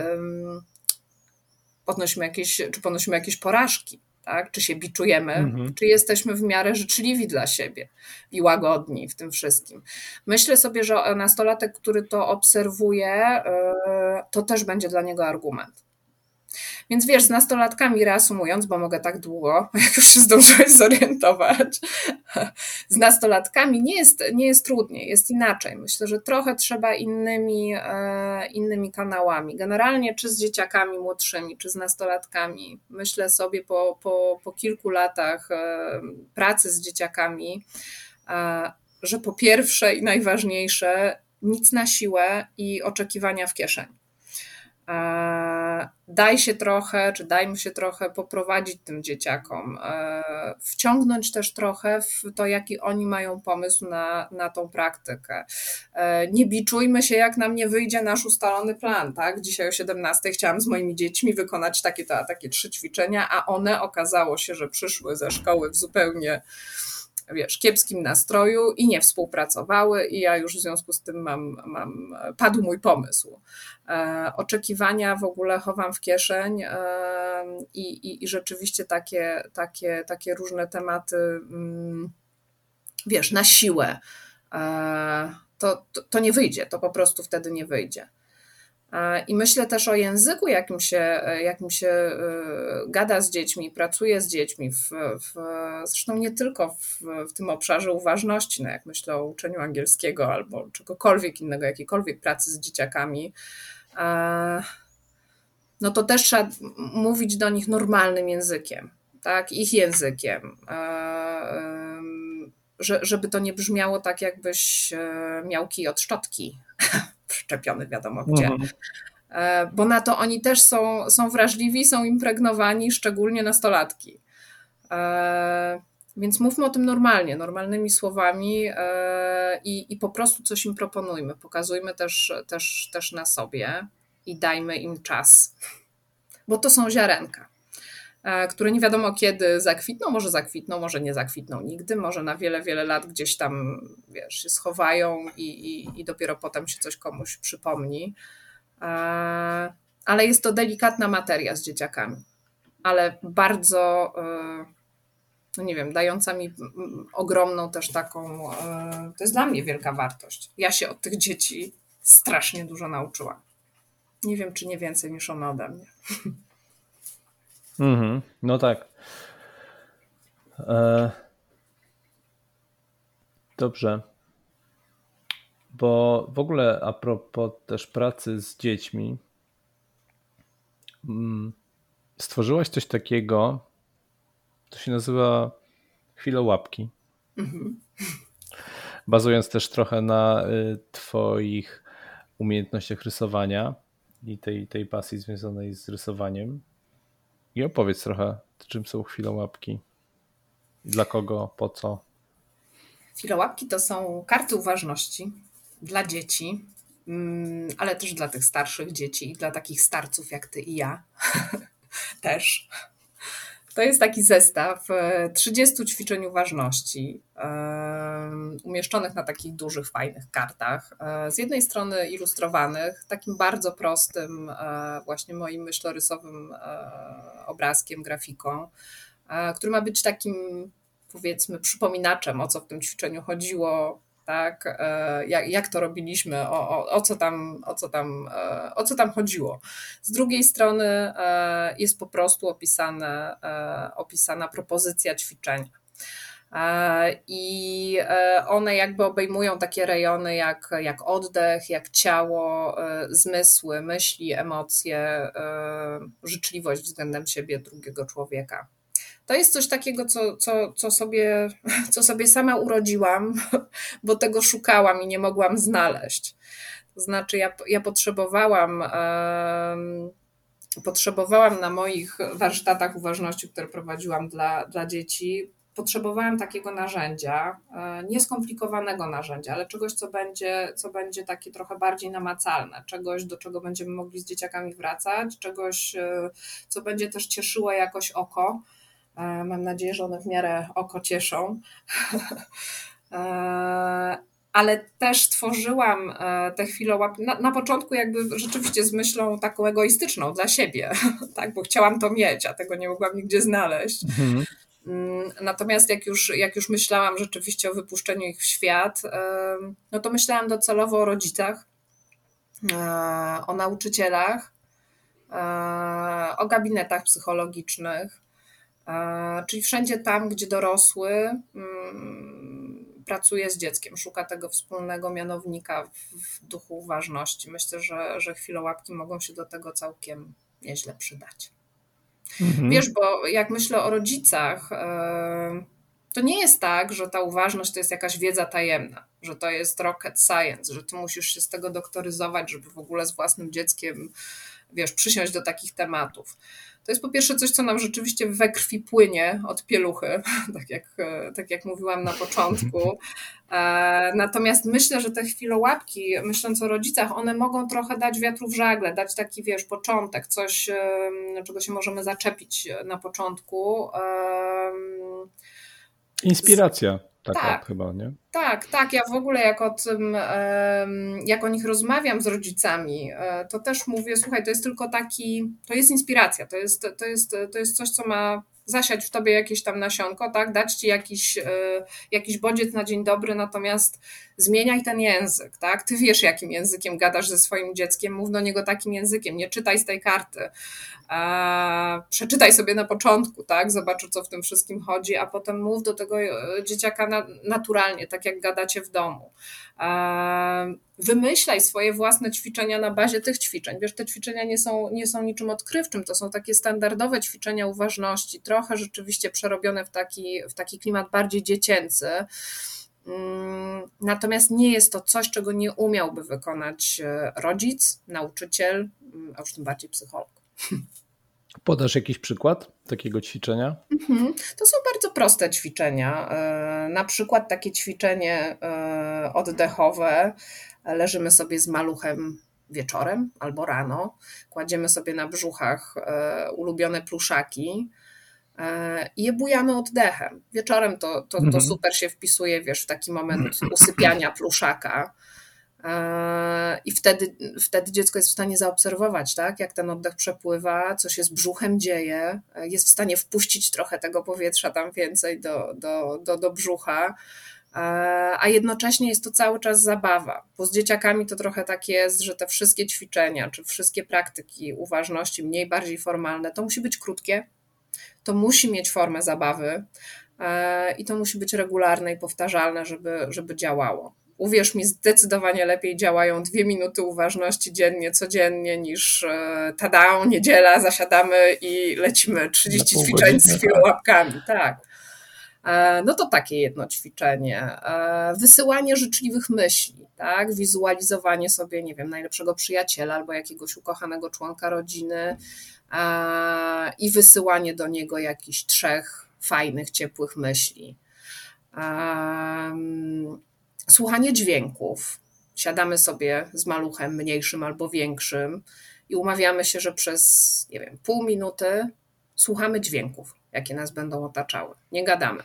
podnosimy jakieś, czy ponosimy jakieś porażki, tak? czy się biczujemy, mhm. czy jesteśmy w miarę życzliwi dla siebie i łagodni w tym wszystkim. Myślę sobie, że nastolatek, który to obserwuje, e, to też będzie dla niego argument. Więc wiesz, z nastolatkami reasumując, bo mogę tak długo, jak już się zdążyłeś zorientować, z nastolatkami nie jest, nie jest trudniej, jest inaczej. Myślę, że trochę trzeba innymi, e, innymi kanałami. Generalnie czy z dzieciakami młodszymi, czy z nastolatkami. Myślę sobie po, po, po kilku latach e, pracy z dzieciakami, e, że po pierwsze i najważniejsze, nic na siłę i oczekiwania w kieszeni daj się trochę, czy dajmy się trochę poprowadzić tym dzieciakom, e, wciągnąć też trochę w to, jaki oni mają pomysł na, na tą praktykę. E, nie biczujmy się, jak nam nie wyjdzie nasz ustalony plan, tak? Dzisiaj o 17 chciałam z moimi dziećmi wykonać takie, takie trzy ćwiczenia, a one okazało się, że przyszły ze szkoły w zupełnie wiesz, kiepskim nastroju i nie współpracowały i ja już w związku z tym mam, mam padł mój pomysł. E, oczekiwania w ogóle chowam w kieszeń e, i, i, rzeczywiście takie, takie, takie różne tematy, mm, wiesz, na siłę, e, to, to, to nie wyjdzie, to po prostu wtedy nie wyjdzie. I myślę też o języku, jakim się, jakim się e, gada z dziećmi, pracuje z dziećmi, w, w, zresztą nie tylko w, w, tym obszarze uważności, no jak myślę o uczeniu angielskiego albo czegokolwiek innego, jakiejkolwiek pracy z dzieciakami, no to też trzeba mówić do nich normalnym językiem, tak, ich językiem żeby to nie brzmiało tak, jakbyś e, miał kij od szczotki przyczepiony wiadomo gdzie. Mhm. E, bo na to oni też są, są wrażliwi, są impregnowani, szczególnie nastolatki. E, więc mówmy o tym normalnie, normalnymi słowami i, i po prostu coś im proponujmy. Pokazujmy też, też, też na sobie i dajmy im czas, bo to są ziarenka. E, które nie wiadomo kiedy zakwitną, może zakwitną, może nie zakwitną nigdy, może na wiele, wiele lat gdzieś tam, wiesz, się schowają i, i, i dopiero potem się coś komuś przypomni. E, ale jest to delikatna materia z dzieciakami, ale bardzo, e, no nie wiem, dająca mi ogromną też taką, to jest dla mnie wielka wartość. Ja się od tych dzieci strasznie dużo nauczyłam. Nie wiem, czy nie więcej niż one ode mnie. Mhm, no tak. E... Dobrze. Bo w ogóle a propos też pracy z dziećmi, mm, stworzyłaś coś takiego, to się nazywa chwilołapki. Mhm. Bazując też trochę na y, Twoich umiejętnościach rysowania i tej, tej pasji związanej z rysowaniem. I opowiedz trochę, czym są chwilołapki. Dla kogo, po co? Chwilołapki to są karty uważności dla dzieci, mm, ale też dla tych starszych dzieci i dla takich starców jak ty i ja też. To jest taki zestaw 30 e, ćwiczeń uważności, e, umieszczonych na takich dużych, fajnych kartach. E, z jednej strony ilustrowanych, takim bardzo prostym, właśnie moim myślorysowym obrazkiem, grafiką, który ma być takim, powiedzmy, przypominaczem, o co w tym ćwiczeniu chodziło, tak, e, jak, jak to robiliśmy, o, o, o, co tam, o, co tam, e, o co tam chodziło. Z drugiej strony e, jest po prostu opisane, opisana propozycja ćwiczenia. I one jakby obejmują takie rejony jak, jak oddech, jak ciało, zmysły, myśli, emocje, życzliwość względem siebie, drugiego człowieka. To jest coś takiego, co, co, co, sobie, co sobie sama urodziłam, bo tego szukałam i nie mogłam znaleźć. To znaczy, ja, ja potrzebowałam. Potrzebowałam na moich warsztatach uważności, które prowadziłam dla, dla dzieci, potrzebowałam takiego narzędzia, e, nieskomplikowanego narzędzia, ale czegoś, co będzie, co będzie takie trochę bardziej namacalne, czegoś, do czego będziemy mogli z dzieciakami wracać, czegoś, e, co będzie też cieszyło jakoś oko Mam nadzieję, że one w miarę oko cieszą. Ale też tworzyłam te chwile na, na początku jakby rzeczywiście z myślą taką egoistyczną dla siebie, tak, bo chciałam to mieć, a tego nie mogłam nigdzie znaleźć. Mhm. Mm, natomiast jak już, jak już myślałam rzeczywiście o wypuszczeniu ich w świat, no to myślałam docelowo o rodzicach, o nauczycielach, o gabinetach psychologicznych, czyli wszędzie tam, gdzie dorosły mm, pracuje z dzieckiem, szuka tego wspólnego mianownika w duchu uważności. Myślę, że, że chwilołapki mogą się do tego całkiem nieźle przydać. Mhm. Wiesz, bo jak myślę o rodzicach, e, to nie jest tak, że ta uważność to jest jakaś wiedza tajemna, że to jest rocket science, że ty musisz się z tego doktoryzować, żeby w ogóle z własnym dzieckiem, wiesz, przysiąść do takich tematów. To jest po pierwsze coś, co nam rzeczywiście we krwi płynie od pieluchy, tak jak, tak jak mówiłam na początku. E, natomiast myślę, że te chwilołapki, myśląc o rodzicach, one mogą trochę dać wiatru w żagle, dać taki, wiesz, początek, coś, czego się możemy zaczepić na początku. Inspiracja. Taka tak, chyba, nie? Tak, tak. Ja w ogóle jak o tym, jak o nich rozmawiam z rodzicami, e, to też mówię, słuchaj, to jest tylko taki, to jest inspiracja, to jest, to jest, to jest coś, co ma zasiać w tobie jakieś tam nasionko, tak, dać ci jakiś, e, jakiś bodziec na dzień dobry, natomiast zmieniaj ten język, tak, ty wiesz jakim językiem gadasz ze swoim dzieckiem, mów do niego takim językiem, nie czytaj z tej karty, przeczytaj sobie na początku, tak, zobacz o co w tym wszystkim chodzi, a potem mów do tego e, dzieciaka na, naturalnie, tak jak gadacie w domu. Wymyślaj swoje własne ćwiczenia na bazie tych ćwiczeń. Wiesz, te ćwiczenia nie są, nie są niczym odkrywczym, to są takie standardowe ćwiczenia uważności, trochę rzeczywiście przerobione w taki, w taki klimat bardziej dziecięcy. Mm, natomiast nie jest to coś, czego nie umiałby wykonać e, rodzic, nauczyciel, mm, a już tym bardziej psycholog. Podasz jakiś przykład takiego ćwiczenia? Mhm. To są bardzo proste ćwiczenia. E, na przykład takie ćwiczenie e, oddechowe. Leżymy sobie z maluchem wieczorem albo rano, kładziemy sobie na brzuchach e, ulubione pluszaki i je bujamy oddechem. Wieczorem to, to, to mhm. super się wpisuje, wiesz, w taki moment usypiania pluszaka. I wtedy, wtedy dziecko jest w stanie zaobserwować, tak, jak ten oddech przepływa, co się z brzuchem dzieje, jest w stanie wpuścić trochę tego powietrza tam więcej do, do, do, do brzucha, a jednocześnie jest to cały czas zabawa, bo z dzieciakami to trochę tak jest, że te wszystkie ćwiczenia, czy wszystkie praktyki uważności, mniej, bardziej formalne, to musi być krótkie, to musi mieć formę zabawy i to musi być regularne i powtarzalne, żeby, żeby działało uwierz mi, zdecydowanie lepiej działają dwie minuty uważności dziennie, codziennie niż e, tada, niedziela, zasiadamy i lecimy 30 ćwiczeń z łapkami. Tak. E, no to takie jedno ćwiczenie. E, wysyłanie życzliwych myśli, tak? Wizualizowanie sobie, nie wiem, najlepszego przyjaciela albo jakiegoś ukochanego członka rodziny i wysyłanie do niego jakichś trzech fajnych, ciepłych myśli słuchanie dźwięków. Siadamy sobie z maluchem mniejszym albo większym i umawiamy się, że przez, nie wiem, pół minuty słuchamy dźwięków, jakie nas będą otaczały. Nie gadamy.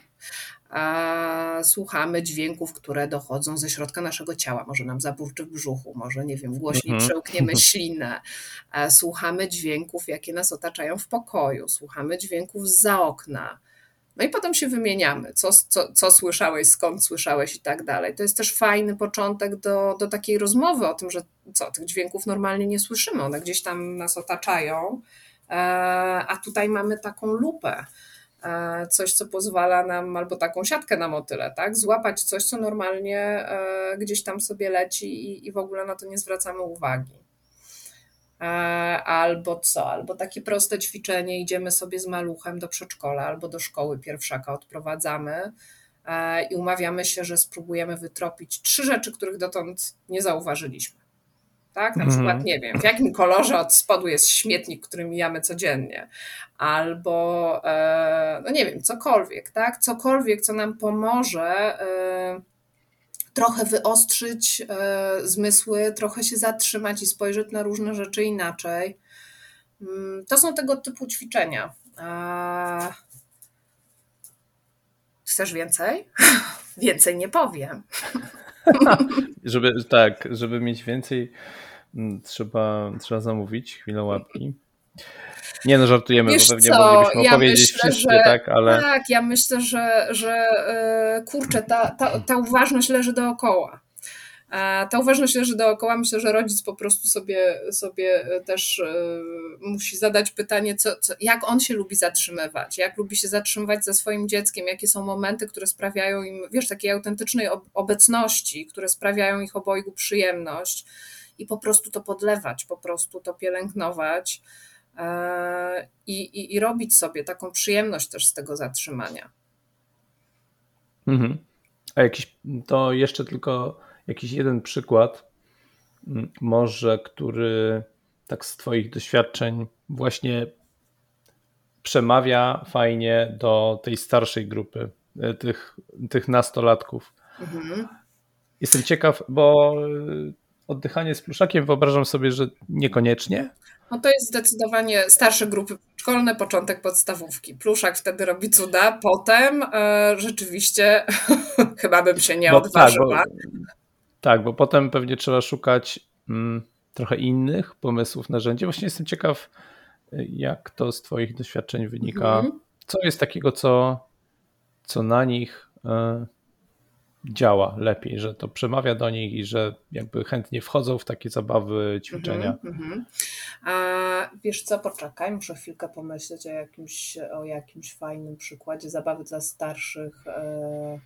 A słuchamy dźwięków, które dochodzą ze środka naszego ciała. Może nam zaburczy w brzuchu, może, nie wiem, głośniej mhm. przełkniemy ślinę. Słuchamy dźwięków, jakie nas otaczają w pokoju. Słuchamy dźwięków za okna no i potem się wymieniamy, co, co, co słyszałeś, skąd słyszałeś i tak dalej. To jest też fajny początek do, do takiej rozmowy o tym, że co, tych dźwięków normalnie nie słyszymy, one gdzieś tam nas otaczają, e, a tutaj mamy taką lupę, e, coś, co pozwala nam, albo taką siatkę na motyle, tak? Złapać coś, co normalnie e, gdzieś tam sobie leci i, i w ogóle na to nie zwracamy uwagi. E, albo co, albo takie proste ćwiczenie, idziemy sobie z maluchem do przedszkola albo do szkoły pierwszaka, odprowadzamy e, i umawiamy się, że spróbujemy wytropić trzy rzeczy, których dotąd nie zauważyliśmy. Tak? Na przykład, mhm. nie wiem, w jakim kolorze od spodu jest śmietnik, który mijamy codziennie, albo, e, no nie wiem, cokolwiek, tak? Cokolwiek, co nam pomoże trochę wyostrzyć e, zmysły, trochę się zatrzymać i spojrzeć na różne rzeczy inaczej. Mm, to są tego typu ćwiczenia. Chcesz więcej? więcej nie powiem. żeby, tak, żeby mieć więcej, mm, trzeba, trzeba zamówić chwilę łapki. Nie no, żartujemy, Wiesz bo pewnie co? moglibyśmy ja opowiedzieć myślę, wszystkie, że, tak, ale... Tak, ja myślę, że, że e, kurczę, ta, ta, ta uważność leży dookoła. Ta uważność leży dookoła. Myślę, że rodzic po prostu sobie, sobie też e, musi zadać pytanie, co, co, jak on się lubi zatrzymywać, jak lubi się zatrzymywać ze swoim dzieckiem, jakie są momenty, które sprawiają im, wiesz, takiej autentycznej obecności, które sprawiają ich obojgu przyjemność i po prostu to podlewać, po prostu to pielęgnować e, i, i, i robić sobie taką przyjemność też z tego zatrzymania. Mhm. A jakiś, to jeszcze tylko jakiś jeden przykład, może, który tak z Twoich doświadczeń właśnie przemawia fajnie do tej starszej grupy, e, tych, tych nastolatków. Mhm. Jestem ciekaw, bo e, oddychanie z pluszakiem wyobrażam sobie, że niekoniecznie. No to jest zdecydowanie starsze grupy szkolne, początek podstawówki. Pluszak wtedy robi cuda, potem e, rzeczywiście chyba bym się nie bo, odważyła. Tak, bo, tak, bo potem pewnie trzeba szukać mm, trochę innych pomysłów, narzędzi. Właśnie jestem ciekaw, jak to z Twoich doświadczeń wynika. Mhm. Co jest takiego, co, co na nich y, działa lepiej, że to przemawia do nich i że jakby chętnie wchodzą w takie zabawy, ćwiczenia. Mm-hmm. A wiesz co, poczekaj, muszę chwilkę pomyśleć o jakimś, o jakimś fajnym przykładzie zabawy dla starszych. E,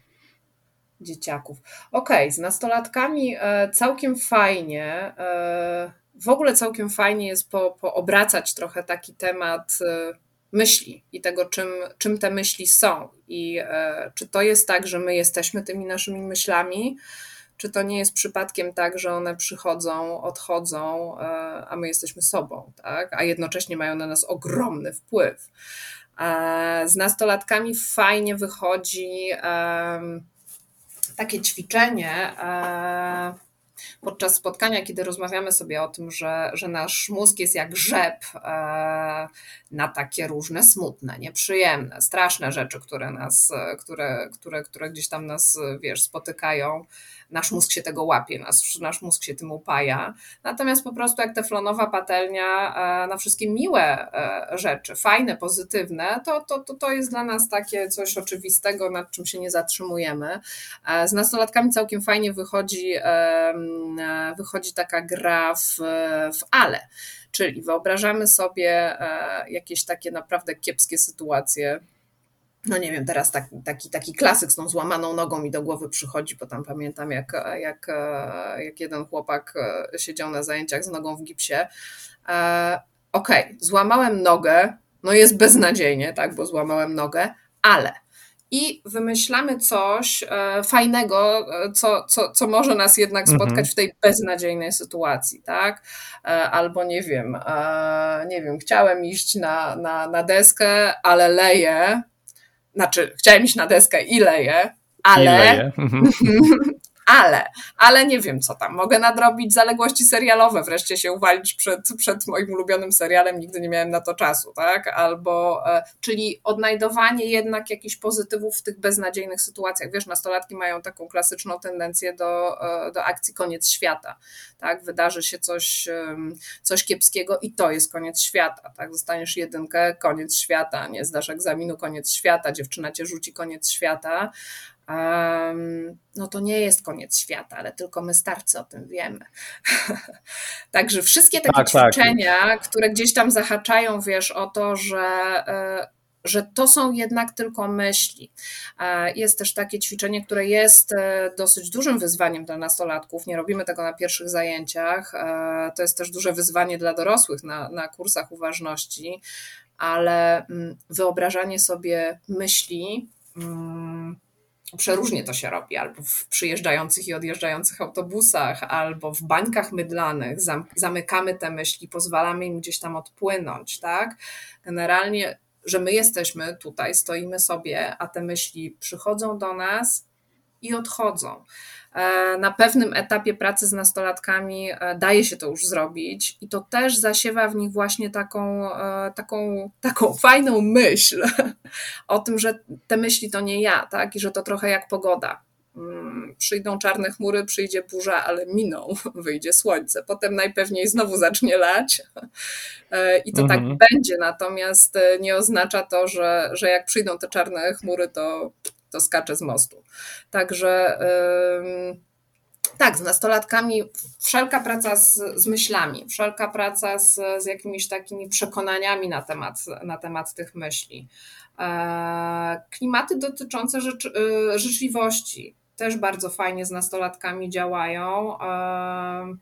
dzieciaków. Okej, okay, z nastolatkami e, całkiem fajnie. E, w ogóle całkiem fajnie jest po, poobracać trochę taki temat e, myśli i tego, czym, czym te myśli są. I czy to jest tak, że my jesteśmy tymi naszymi myślami, czy to nie jest przypadkiem tak, że one przychodzą, odchodzą, a my jesteśmy sobą, tak? a jednocześnie mają na nas ogromny wpływ. Z nastolatkami fajnie wychodzi takie ćwiczenie e, podczas spotkania, kiedy rozmawiamy sobie o tym, że, że nasz mózg jest jak rzep e, na takie różne smutne, nieprzyjemne, straszne rzeczy, które nas, które, które, które gdzieś tam nas, wiesz, spotykają nasz mózg się tego łapie, nasz, nasz mózg się tym upaja. Natomiast po prostu jak teflonowa patelnia e, na wszystkie miłe e, rzeczy, fajne, pozytywne, to, to, to, to jest dla nas takie coś oczywistego, nad czym się nie zatrzymujemy. E, z nastolatkami całkiem fajnie wychodzi, wychodzi taka gra w, w ale. Czyli wyobrażamy sobie jakieś takie naprawdę kiepskie sytuacje, no nie wiem, teraz tak, taki, taki klasyk z tą złamaną nogą mi do głowy przychodzi, bo tam pamiętam, jak, jak, jak jeden chłopak e, siedział na zajęciach z nogą w gipsie. E, okej, okay, złamałem nogę, no jest beznadziejnie, tak, bo złamałem nogę, ale i wymyślamy coś e, fajnego, co, co, co może nas jednak spotkać mhm. w tej beznadziejnej sytuacji, tak? Albo nie wiem, nie wiem, chciałem iść na, na, na deskę, ale leję, znaczy chciałem iść na deskę i leję, ale, I leję. Ale, ale nie wiem co tam. Mogę nadrobić zaległości serialowe, wreszcie się uwalić przed, przed moim ulubionym serialem, nigdy nie miałem na to czasu, tak? Albo, e, czyli odnajdowanie jednak jakichś pozytywów w tych beznadziejnych sytuacjach. Wiesz, nastolatki mają taką klasyczną tendencję do, e, do akcji koniec świata, tak? Wydarzy się coś, coś kiepskiego i to jest koniec świata, tak? Zostaniesz jedynkę, koniec świata, nie zdasz egzaminu, koniec świata, dziewczyna cię rzuci, koniec świata, no to nie jest koniec świata, ale tylko my starcy o tym wiemy. Także wszystkie takie tak, tak. ćwiczenia, tak. które gdzieś tam zahaczają, wiesz, o to, że e, że to są jednak tylko myśli. E, jest też takie ćwiczenie, które jest e, dosyć dużym wyzwaniem dla nastolatków. Nie robimy tego na pierwszych zajęciach. To jest też duże wyzwanie dla dorosłych na, na kursach uważności, ale mm, wyobrażanie sobie myśli mm, przeróżnie to się robi, albo w przyjeżdżających i odjeżdżających autobusach, albo w bańkach mydlanych, zamykamy te myśli, pozwalamy im gdzieś tam odpłynąć, tak? Generalnie, że my jesteśmy tutaj, stoimy sobie, a te myśli przychodzą do nas i odchodzą. E, na pewnym etapie pracy z nastolatkami e, daje się to już zrobić, i to też zasiewa w nich właśnie taką, e, taką, taką fajną myśl o tym, że te myśli to nie ja, tak? I że to trochę jak pogoda. Mm, przyjdą czarne chmury, przyjdzie burza, ale miną, wyjdzie słońce. Potem najpewniej znowu zacznie lać i to tak mhm. tak będzie. Natomiast nie oznacza to, że, że jak przyjdą te czarne chmury, to to skacze z mostu. Także tak, z nastolatkami wszelka praca z, z myślami, wszelka praca z, z jakimiś takimi przekonaniami na temat, na temat tych myśli. E, klimaty dotyczące e, życzliwości też bardzo fajnie z nastolatkami działają. E,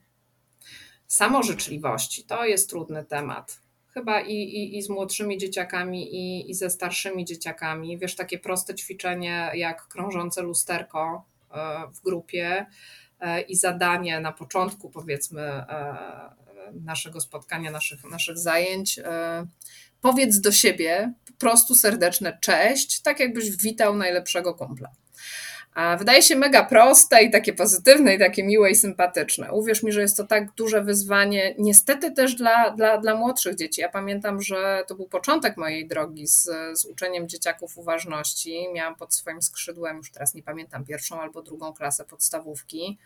samo życzliwości to jest trudny temat chyba i, i, i z młodszymi dzieciakami, i, i ze starszymi dzieciakami. Wiesz, takie proste ćwiczenie jak krążące lusterko e, w grupie e, i zadanie na początku, powiedzmy, e, naszego spotkania, naszych, naszych zajęć. Powiedz do siebie po prostu serdeczne cześć, tak jakbyś witał najlepszego kumpla. Wydaje się mega proste i takie pozytywne, i takie miłe i sympatyczne. Uwierz mi, że jest to tak duże wyzwanie, niestety też dla, dla, dla młodszych dzieci. Ja pamiętam, że to był początek mojej drogi z, z uczeniem dzieciaków uważności. Miałam pod swoim skrzydłem, już teraz nie pamiętam, pierwszą albo drugą klasę podstawówki.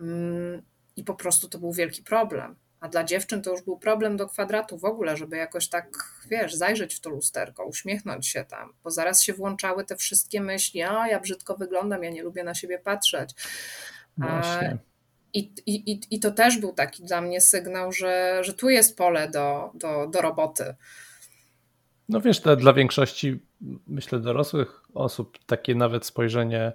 Mm, I po prostu to był wielki problem a dla dziewczyn to już był problem do kwadratu w ogóle, żeby jakoś tak, wiesz, zajrzeć w to lusterko, uśmiechnąć się tam, bo zaraz się włączały te wszystkie myśli, a ja brzydko wyglądam, ja nie lubię na siebie patrzeć. Właśnie. I, i, i, to też był taki dla mnie sygnał, że, że tu jest pole do, do, do roboty. No wiesz, dla, dla większości, myślę, dorosłych osób, takie nawet spojrzenie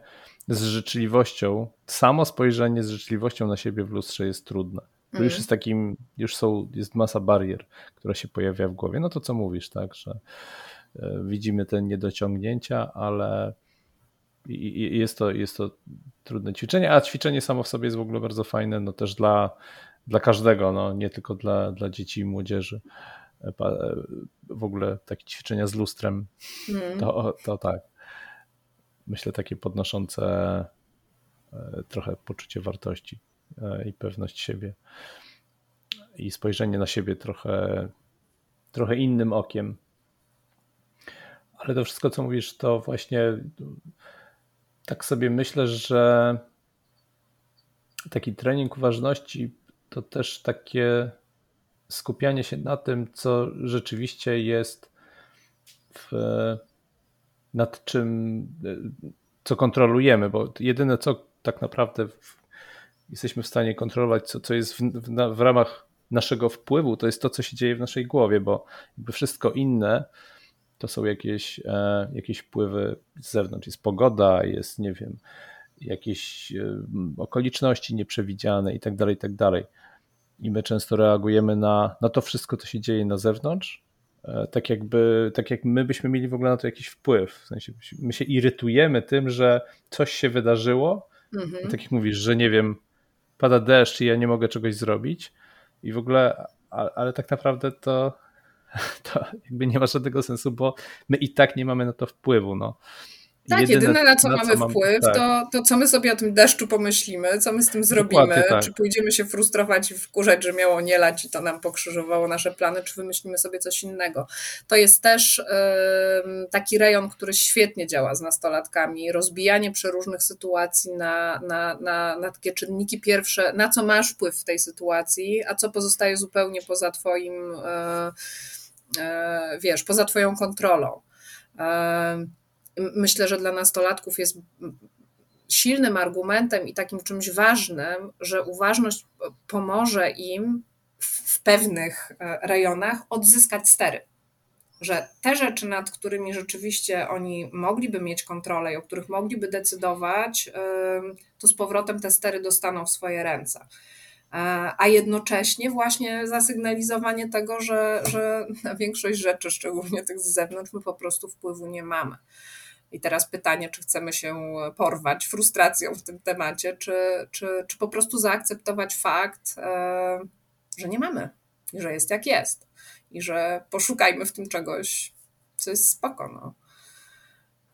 z życzliwością, samo spojrzenie z życzliwością na siebie w lustrze jest trudne. To już mhm. jest takim, już są, jest masa barier, która się pojawia w głowie. No to co mówisz, tak, że e, widzimy te niedociągnięcia, ale jest to, jest to trudne ćwiczenie, a ćwiczenie samo w sobie jest w ogóle bardzo fajne, no też dla, dla każdego, no nie tylko dla, dla dzieci i młodzieży. E, e, w ogóle takie ćwiczenia z lustrem, mm. to, to tak. Myślę takie podnoszące trochę poczucie wartości. E, i pewność siebie i spojrzenie na siebie trochę, trochę innym okiem. Ale to wszystko, co mówisz, to właśnie tak sobie myślę, że taki trening uważności to też takie skupianie się na tym, co rzeczywiście jest w, nad czym, co kontrolujemy, bo jedyne, co tak naprawdę w, jesteśmy w stanie kontrolować, co, co jest w, w, w ramach naszego wpływu, to jest to, co się dzieje w naszej głowie, bo jakby wszystko inne to są jakieś, e, jakieś wpływy z zewnątrz. Jest pogoda, jest, nie wiem, jakieś e, okoliczności nieprzewidziane i tak dalej, i tak dalej. I my często reagujemy na, na to wszystko, co się dzieje na zewnątrz, e, tak jakby, tak jak my byśmy mieli w ogóle na to jakiś wpływ. W sensie my się irytujemy tym, że coś się wydarzyło, mhm. tak jak mówisz, że nie wiem, pada deszcz i ja nie mogę czegoś zrobić i w ogóle, ale, ale tak naprawdę to, to jakby nie ma żadnego sensu, bo my i tak nie mamy na to wpływu. No. Tak, jedyne, jedyne na co na mamy co wpływ, tak. to, to co my sobie o tym deszczu pomyślimy, co my z tym zrobimy, tak. czy pójdziemy się frustrować i wkurzać, że miało nie lać i to nam pokrzyżowało nasze plany, czy wymyślimy sobie coś innego. To jest też yy, taki rejon, który świetnie działa z nastolatkami, rozbijanie przeróżnych sytuacji na, na, na, na takie czynniki pierwsze, na co masz wpływ w tej sytuacji, a co pozostaje zupełnie poza twoim, yy, yy, wiesz, poza twoją kontrolą. Myślę, że dla nastolatków jest silnym argumentem i takim czymś ważnym, że uważność pomoże im w pewnych e, rejonach odzyskać stery. Że te rzeczy, nad którymi rzeczywiście oni mogliby mieć kontrolę i o których mogliby decydować, to z powrotem te stery dostaną w swoje ręce. E, a jednocześnie właśnie zasygnalizowanie tego, że, że na większość rzeczy, szczególnie tych z zewnątrz, my po prostu wpływu nie mamy. I teraz pytanie, czy chcemy się porwać frustracją w tym temacie, czy, czy, czy po prostu zaakceptować fakt, e, że nie mamy i że jest jak jest i że poszukajmy w tym czegoś, co jest spoko. No.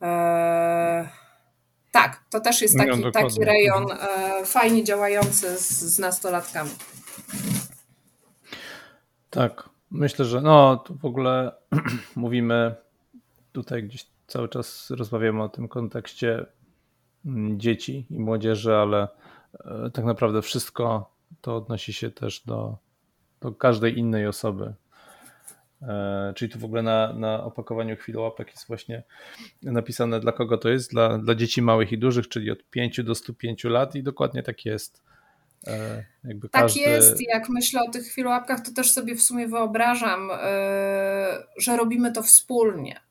E, tak, to też jest taki, no, taki rejon e, fajnie działający z, z nastolatkami. Tak, myślę, że no w ogóle mówimy tutaj gdzieś cały czas rozmawiamy o tym kontekście mm, dzieci i młodzieży, ale e, tak naprawdę wszystko to odnosi się też do, do każdej innej osoby. E, czyli tu w ogóle na, na opakowaniu chwilołapek jest właśnie napisane, dla kogo to jest. Dla, dla dzieci małych i dużych, czyli od 5 do 105 lat, i dokładnie tak jest. E, jakby tak każdy... jest. Jak myślę o tych chwilołapkach, to też sobie w sumie wyobrażam, że robimy to wspólnie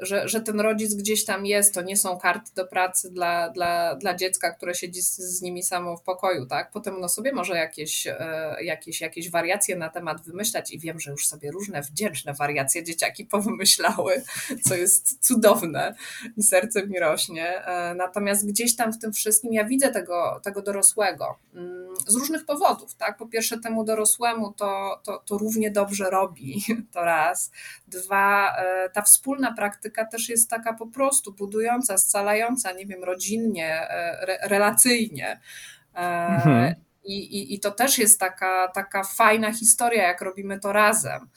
że, że ten rodzic gdzieś tam jest, to nie są karty do pracy dla, dla, dla dziecka, które siedzi z, z nimi samo w pokoju, tak? Potem no sobie może jakieś, e, jakieś, jakieś wariacje na temat wymyślać i wiem, że już sobie różne wdzięczne wariacje dzieciaki powymyślały, co jest cudowne i serce mi rośnie. E, natomiast gdzieś tam w tym wszystkim ja widzę tego, tego dorosłego mm, z różnych powodów, tak? Po pierwsze temu dorosłemu to, to, to równie dobrze robi, to raz. Dwa, ta wspólna praktyka też jest taka po prostu budująca, scalająca, nie wiem, rodzinnie, e, re, relacyjnie. E, mhm. I, i, I to też jest taka, taka fajna historia, jak robimy to razem.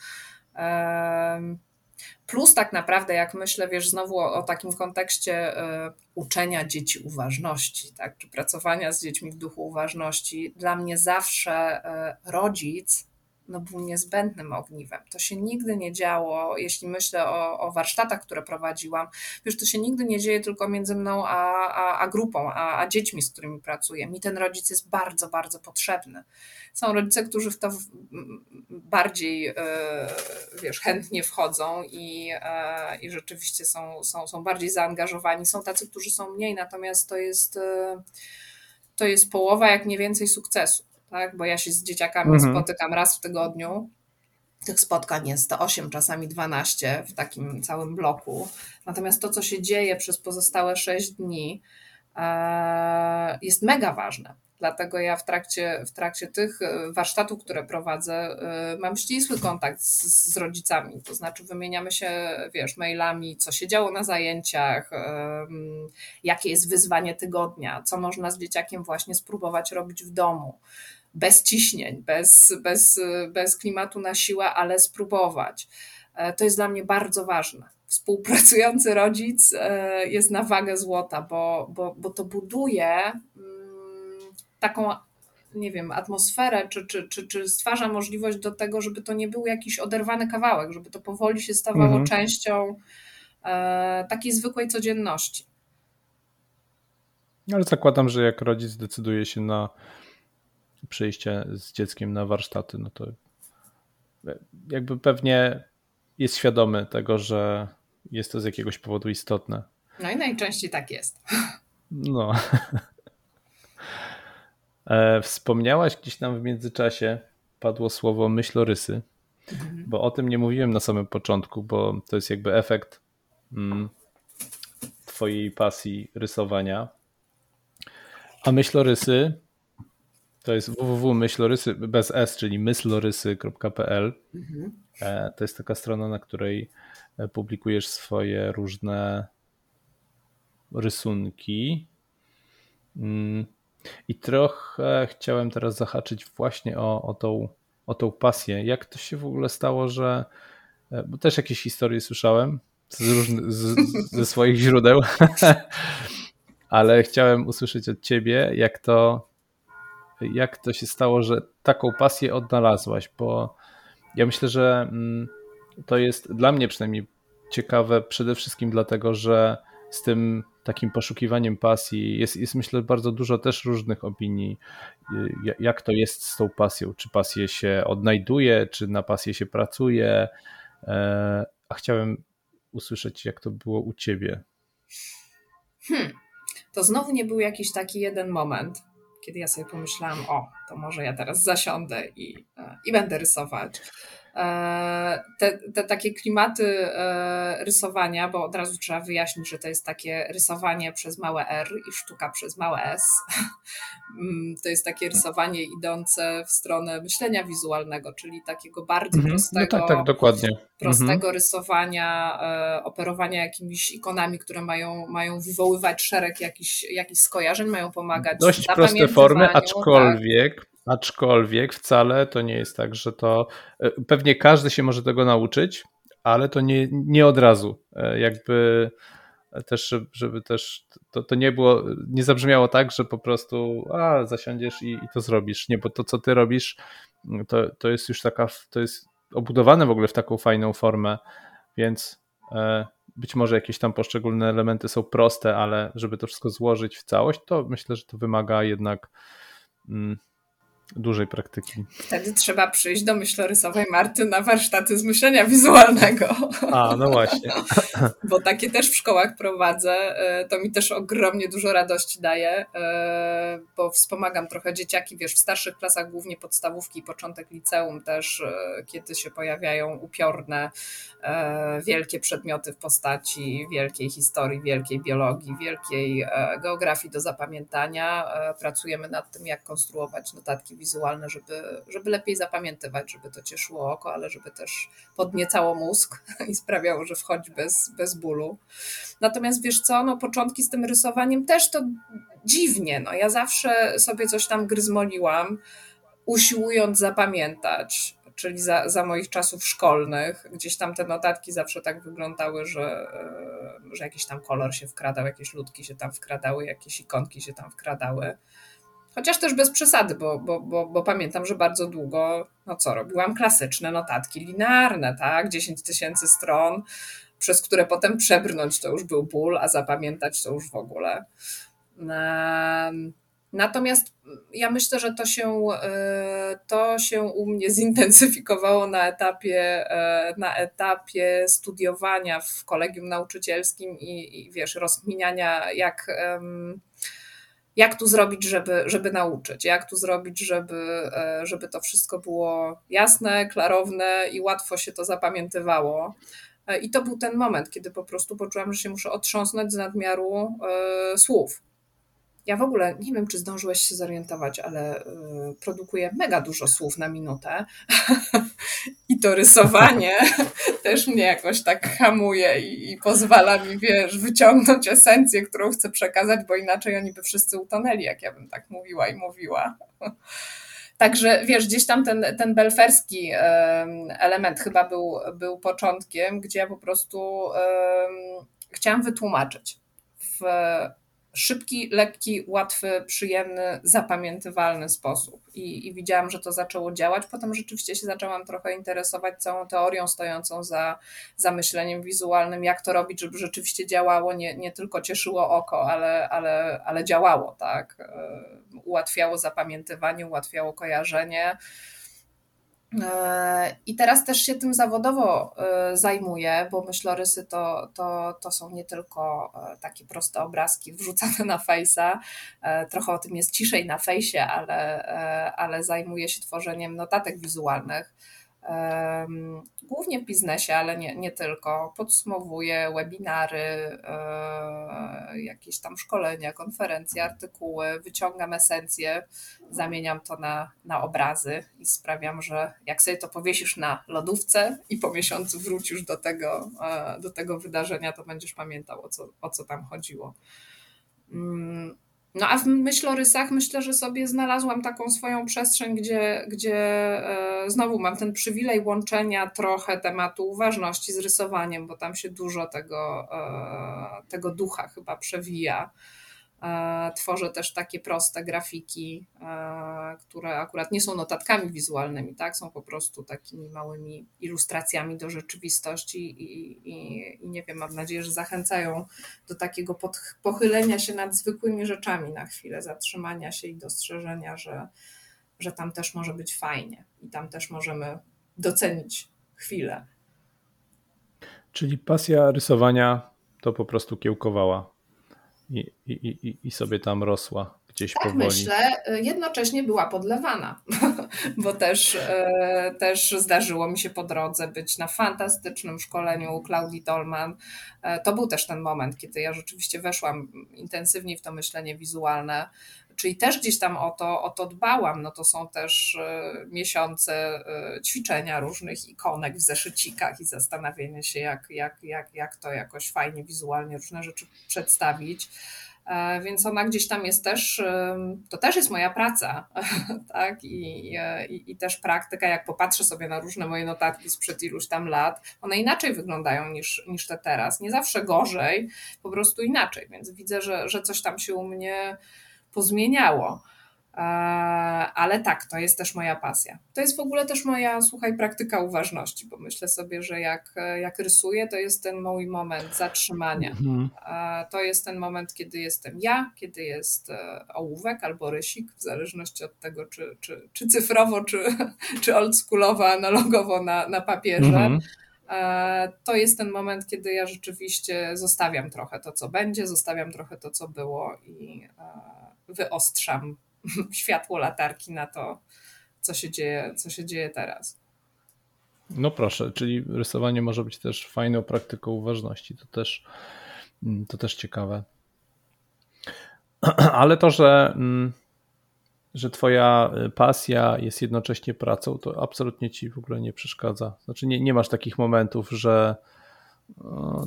Plus tak naprawdę, jak myślę, wiesz, znowu o, o takim kontekście uczenia dzieci uważności, tak, czy pracowania z dziećmi w duchu uważności, dla mnie zawsze rodzic no, był niezbędnym ogniwem. To się nigdy nie działo, jeśli myślę o, o warsztatach, które prowadziłam, wiesz, to się nigdy nie dzieje tylko między mną a, a, a grupą, a, a, dziećmi, z którymi pracuję. Mi ten rodzic jest bardzo, bardzo potrzebny. Są rodzice, którzy w to bardziej, e, wiesz, chętnie wchodzą i, e, i rzeczywiście są, są, są bardziej zaangażowani. Są tacy, którzy są mniej, natomiast to jest, e, to jest połowa, jak nie więcej sukcesu tak? bo ja się z dzieciakami mhm. spotykam raz w tygodniu. Tych spotkań jest 8, czasami 12 w takim całym bloku. Natomiast to, co się dzieje przez pozostałe 6 dni, e, jest mega ważne. Dlatego ja w trakcie, w trakcie tych e, warsztatów, które prowadzę, e, mam ścisły kontakt z, z, rodzicami. To znaczy, wymieniamy się, wiesz, mailami, co się działo na zajęciach, jakie jest wyzwanie tygodnia, co można z dzieciakiem właśnie spróbować robić w domu bez ciśnień, bez, bez, bez klimatu na siłę, ale spróbować. E, to jest dla mnie bardzo ważne. Współpracujący rodzic e, jest na wagę złota, bo, bo, bo to buduje mm, taką nie wiem, atmosferę, czy, czy, czy, czy stwarza możliwość do tego, żeby to nie był jakiś oderwany kawałek, żeby to powoli się stawało mhm. częścią e, takiej zwykłej codzienności. Ale zakładam, że jak rodzic decyduje się na przyjście z dzieckiem na warsztaty, no to jakby pewnie jest świadomy tego, że jest to z jakiegoś powodu istotne. No i najczęściej tak jest. No. E, wspomniałaś gdzieś tam w międzyczasie, padło słowo myślorysy, mhm. bo o tym nie mówiłem na samym początku, bo to jest jakby efekt mm, twojej pasji rysowania. A myślorysy to jest www.myślorysy bez s, czyli myslorysy.pl. Mhm. E, to jest taka strona, na której e, publikujesz swoje różne rysunki. Mm. I trochę chciałem teraz zahaczyć właśnie o, o, tą, o tą pasję. Jak to się w ogóle stało, że. E, bo też jakieś historie słyszałem z różny, z, ze swoich źródeł, ale chciałem usłyszeć od ciebie, jak to jak to się stało, że taką pasję odnalazłaś, bo ja myślę, że mm, to jest dla mnie przynajmniej ciekawe przede wszystkim dlatego, że z tym takim poszukiwaniem pasji jest, jest myślę bardzo dużo też różnych opinii, jak to jest z tą pasją, czy pasję się odnajduje, czy na pasję się pracuje, e, a chciałem usłyszeć jak to było u ciebie. Hmm. To znowu nie był jakiś taki jeden moment, kiedy ja sobie pomyślałam, o, to może ja teraz zasiądę i, e, i będę rysować. E, te, te takie klimaty e, rysowania, bo od razu trzeba wyjaśnić, że to jest takie rysowanie przez małe R i sztuka przez małe S. Mm, to jest takie rysowanie idące w stronę myślenia wizualnego, czyli takiego bardzo mhm. prostego, no tak, tak, dokładnie. prostego mhm. rysowania, e, operowania jakimiś ikonami, które mają, mają wywoływać szereg jakichś, jakichś skojarzeń, mają pomagać Dość proste formy, aczkolwiek tak Aczkolwiek wcale to nie jest tak, że to. E, pewnie każdy się może tego nauczyć, ale to nie, nie od razu. E, jakby też, żeby też to, to nie było, nie zabrzmiało tak, że po prostu a, zasiądziesz i, i to zrobisz. Nie, bo to, co ty robisz, to, to jest już taka, to jest obudowane w ogóle w taką fajną formę, więc e, być może jakieś tam poszczególne elementy są proste, ale żeby to wszystko złożyć w całość, to myślę, że to wymaga jednak mm, dużej praktyki. Wtedy trzeba przyjść do myślorysowej Marty na warsztaty z myślenia wizualnego. A, no właśnie. Bo takie też w szkołach prowadzę. E, to mi też ogromnie dużo radości daje, e, bo wspomagam trochę dzieciaki, wiesz, w starszych klasach, głównie podstawówki początek liceum też, e, kiedy się pojawiają upiorne, wielkie przedmioty w postaci wielkiej historii, wielkiej biologii, wielkiej geografii do zapamiętania. Pracujemy nad tym, jak konstruować notatki wizualne, żeby, żeby lepiej zapamiętywać, żeby to cieszyło oko, ale żeby też podniecało mózg i sprawiało, że wchodzi bez, bez bólu. Natomiast wiesz co, no początki z tym rysowaniem też to dziwnie. No, ja zawsze sobie coś tam gryzmoliłam, usiłując zapamiętać czyli za, za moich czasów szkolnych. Gdzieś tam te notatki zawsze tak wyglądały, że, e, że jakiś tam kolor się wkradał, jakieś ludki się tam wkradały, jakieś ikonki się tam wkradały. Chociaż też bez przesady, bo, bo, bo, bo, pamiętam, że bardzo długo, no co, robiłam klasyczne notatki linearne, tak? 10 tysięcy stron, przez które potem przebrnąć to już był ból, a zapamiętać to już w ogóle. Natomiast ja myślę, że to się, e, to się u mnie zintensyfikowało na etapie, e, na etapie studiowania w kolegium nauczycielskim i, i wiesz, rozkminiania, jak jak tu zrobić, żeby, żeby nauczyć, jak tu zrobić, żeby, e, żeby to wszystko było jasne, klarowne i łatwo się to zapamiętywało. E, I to był ten moment, kiedy po prostu poczułam, że się muszę otrząsnąć z nadmiaru e, słów. Ja w ogóle nie wiem, czy zdążyłeś się zorientować, ale y, produkuję mega dużo słów na minutę. I to rysowanie też mnie jakoś tak hamuje i, i, pozwala mi, wiesz, wyciągnąć esencję, którą chcę przekazać, bo inaczej oni by wszyscy utonęli, jak ja bym tak mówiła i mówiła. Także wiesz, gdzieś tam ten, ten belferski element chyba był, był początkiem, gdzie ja po prostu um, chciałam wytłumaczyć w szybki, lekki, łatwy, przyjemny, zapamiętywalny sposób. I, I, widziałam, że to zaczęło działać. Potem rzeczywiście się zaczęłam trochę interesować całą teorią stojącą za, za myśleniem wizualnym, jak to robić, żeby rzeczywiście działało, nie, nie tylko cieszyło oko, ale, ale, ale działało, tak? E, ułatwiało zapamiętywanie, ułatwiało kojarzenie. E, I teraz też się tym zawodowo e, zajmuję, bo myślorysy to, to, to są nie tylko e, takie proste obrazki wrzucane na fejsa. Trochę o tym jest ciszej na fejsie, ale, ale zajmuję się tworzeniem notatek wizualnych głównie w biznesie, ale nie, nie tylko. Podsumowuję webinary, e, jakieś tam szkolenia, konferencje, artykuły, wyciągam esencje, zamieniam to na, na obrazy i sprawiam, że jak sobie to powiesisz na lodówce i po miesiącu wrócisz do tego, e, do tego wydarzenia, to będziesz pamiętał o co, o co tam chodziło. No a w myślorysach myślę, że sobie znalazłam taką swoją przestrzeń, gdzie, gdzie e, znowu mam ten przywilej łączenia trochę tematu uważności z rysowaniem, bo tam się dużo tego, e, tego ducha chyba przewija. E, tworzę też takie proste grafiki, e, które akurat nie są notatkami wizualnymi, tak? są po prostu takimi małymi ilustracjami do rzeczywistości i, i, i nie wiem, mam nadzieję, że zachęcają do takiego pod, pochylenia się nad zwykłymi rzeczami na chwilę, zatrzymania się i dostrzeżenia, że, że tam też może być fajnie i tam też możemy docenić chwilę. Czyli pasja rysowania to po prostu kiełkowała i, i, i, sobie tam rosła gdzieś tak powoli. myślę, jednocześnie była podlewana, bo też, też zdarzyło mi się po drodze być na fantastycznym szkoleniu u Klaudii Dolman. To był też ten moment, kiedy ja rzeczywiście weszłam intensywniej w to myślenie wizualne czyli też gdzieś tam o to, o to dbałam. No to są też e, miesiące e, ćwiczenia różnych ikonek w zeszycikach i zastanawianie się, jak, jak, jak, jak to jakoś fajnie wizualnie różne rzeczy przedstawić. E, więc ona gdzieś tam jest też, to też jest moja praca, tak? I, i, I, też praktyka, jak popatrzę sobie na różne moje notatki sprzed iluś tam lat, one inaczej wyglądają niż, niż te teraz. Nie zawsze gorzej, po prostu inaczej. Więc widzę, że, że coś tam się u mnie pozmieniało. E, ale tak, to jest też moja pasja. To jest w ogóle też moja, słuchaj, praktyka uważności, bo myślę sobie, że jak, jak rysuję, to jest ten mój moment zatrzymania. Mhm. E, to jest ten moment, kiedy jestem ja, kiedy jest e, ołówek albo rysik, w zależności od tego, czy, czy, czy cyfrowo, czy, czy oldschoolowo, analogowo na, na papierze. Mhm. To jest ten moment, kiedy ja rzeczywiście zostawiam trochę to, co będzie, zostawiam trochę to, co było i wyostrzam światło latarki na to, co się dzieje, co się dzieje teraz. No proszę, czyli rysowanie może być też fajną praktyką uważności. To też, mm, to też ciekawe. Ale to, że, mm, że twoja pasja jest jednocześnie pracą, to absolutnie ci w ogóle nie przeszkadza. Znaczy nie, nie masz takich momentów, że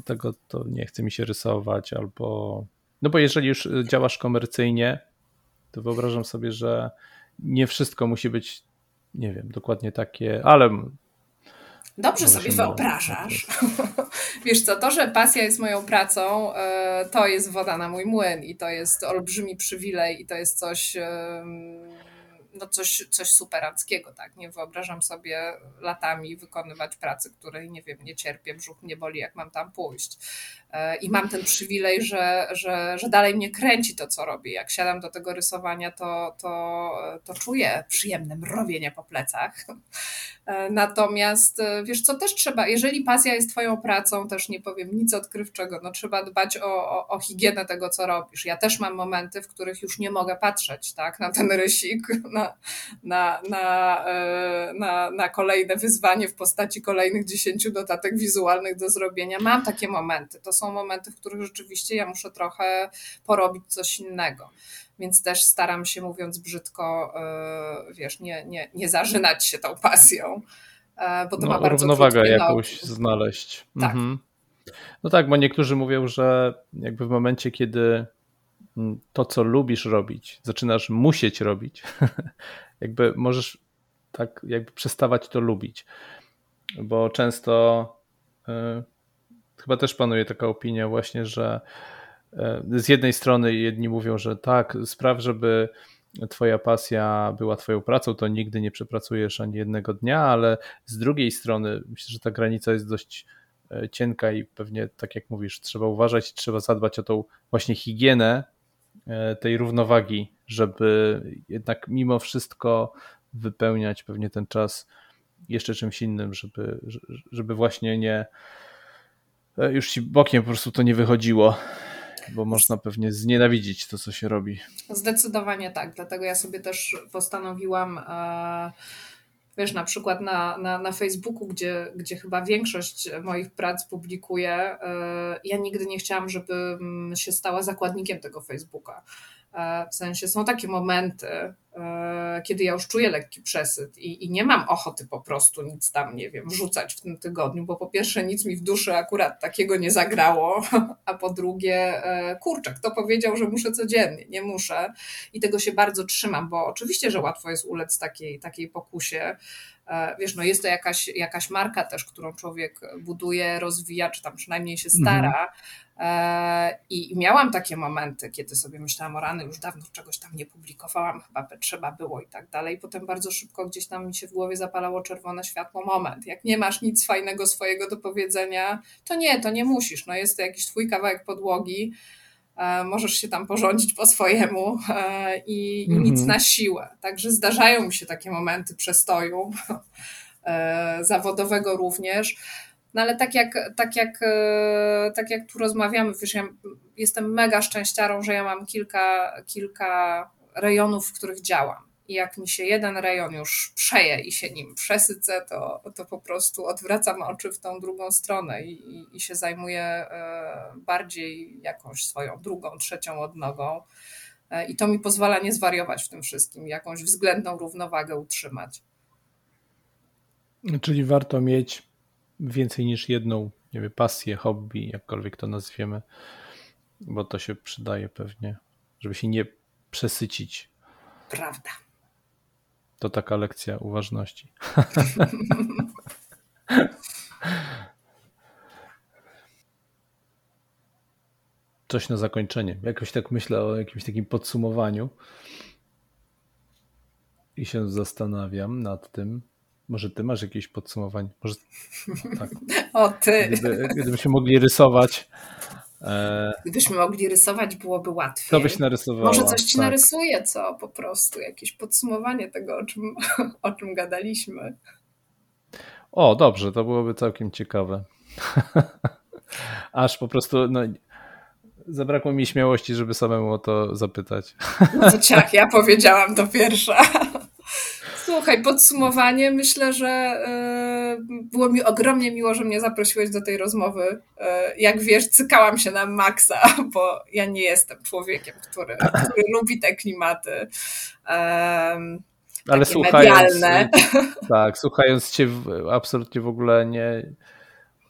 tego to nie chce mi się rysować albo no bo jeżeli już działasz komercyjnie, to wyobrażam sobie, że nie wszystko musi być, nie wiem, dokładnie takie, ale. Dobrze sobie wyobrażasz. Wiesz co, to, że pasja jest moją pracą, e, to jest woda na mój młyn i to jest olbrzymi przywilej i to jest coś no coś, coś superanckiego, tak? Nie wyobrażam sobie latami wykonywać pracy, której, nie wiem, nie cierpię, brzuch mnie boli, jak mam tam pójść. E, I mam ten przywilej, że, że, że dalej mnie kręci to, co robię. Jak siadam do tego rysowania, to, to, to czuję przyjemne mrowienie po plecach. E, natomiast e, wiesz co, też trzeba, jeżeli pasja jest twoją pracą, też nie powiem nic odkrywczego, no trzeba dbać o, o, o higienę tego, co robisz. Ja też mam momenty, w których już nie mogę patrzeć tak, na ten rysik, na, na, na, na, na kolejne wyzwanie w postaci kolejnych dziesięciu notatek wizualnych do zrobienia. Mam takie momenty. To są momenty, w których rzeczywiście ja muszę trochę porobić coś innego. Więc też staram się, mówiąc brzydko, e, wiesz, nie, nie, nie zażynać się tą pasją. E, bo to no, ma bardzo równowagę jakąś znaleźć. Tak. Mhm. No tak, bo niektórzy mówią, że jakby w momencie, kiedy to, co lubisz robić, zaczynasz musieć robić, jakby możesz tak jakby przestawać to lubić. Bo często y, chyba też panuje taka opinia właśnie, że e, z jednej strony jedni mówią, że tak, spraw, żeby twoja pasja była twoją pracą, to nigdy nie przepracujesz ani jednego dnia, ale z drugiej strony myślę, że ta granica jest dość e, cienka i pewnie tak jak mówisz, trzeba uważać, trzeba zadbać o tą właśnie higienę tej równowagi, żeby jednak mimo wszystko wypełniać pewnie ten czas jeszcze czymś innym, żeby, żeby właśnie nie E, już ci bokiem po prostu to nie wychodziło, bo można pewnie znienawidzić to, co się robi. Zdecydowanie tak, dlatego ja sobie też postanowiłam. Wiesz, na przykład na, na, na Facebooku, gdzie, gdzie chyba większość moich prac publikuję, e, ja nigdy nie chciałam, żebym się stała zakładnikiem tego Facebooka. W sensie są takie momenty, E, kiedy ja już czuję lekki przesyt i, i, nie mam ochoty po prostu nic tam, nie wiem, wrzucać w tym tygodniu, bo po pierwsze nic mi w duszy akurat takiego nie zagrało, a po drugie, e, kurczę, kto powiedział, że muszę codziennie? Nie muszę i tego się bardzo trzymam, bo oczywiście, że łatwo jest ulec takiej, takiej pokusie, e, wiesz, no jest to jakaś, jakaś marka też, którą człowiek buduje, rozwija, czy tam przynajmniej się stara, mhm. I miałam takie momenty, kiedy sobie myślałam o rany, już dawno czegoś tam nie publikowałam, chyba trzeba było i tak dalej. Potem bardzo szybko gdzieś tam mi się w głowie zapalało czerwone światło. Moment, jak nie masz nic fajnego swojego do powiedzenia, to nie, to nie musisz. No jest to jakiś twój kawałek podłogi, e, możesz się tam porządzić po swojemu e, i, i nic mhm. na siłę. Także zdarzają mi się takie momenty przestoju e, zawodowego również. No ale tak jak, tak jak, tak jak tu rozmawiamy, wiesz, ja jestem mega szczęściarą, że ja mam kilka, kilka rejonów, w których działam. I jak mi się jeden rejon już przeje i się nim przesycę, to, to po prostu odwracam oczy w tą drugą stronę i, i, i się zajmuję e, bardziej jakąś swoją drugą, trzecią odnogą. E, I to mi pozwala nie zwariować w tym wszystkim, jakąś względną równowagę utrzymać. Czyli warto mieć więcej niż jedną nie wiem, pasję, hobby, jakkolwiek to nazwiemy, bo to się przydaje pewnie, żeby się nie przesycić. Prawda. To taka lekcja uważności. Coś na zakończenie. Jakoś tak myślę o jakimś takim podsumowaniu i się zastanawiam nad tym. Może ty masz jakieś podsumowanie? Może... Tak. O ty! Gdyby, gdybyśmy mogli rysować. E... Gdybyśmy mogli rysować, byłoby łatwiej. To byś narysowała. Może coś ci tak. narysuje, co po prostu, jakieś podsumowanie tego, o czym, o czym gadaliśmy. O, dobrze, to byłoby całkiem ciekawe. Aż po prostu no, zabrakło mi śmiałości, żeby samemu o to zapytać. No to ciach, ja powiedziałam to pierwsza. Słuchaj, podsumowanie. Myślę, że e, było mi ogromnie miło, że mnie zaprosiłeś do tej rozmowy. E, jak wiesz, cykałam się na maksa, bo ja nie jestem człowiekiem, który, który lubi te klimaty. Ale słuchając, medialne. tak, słuchając cię absolutnie w ogóle nie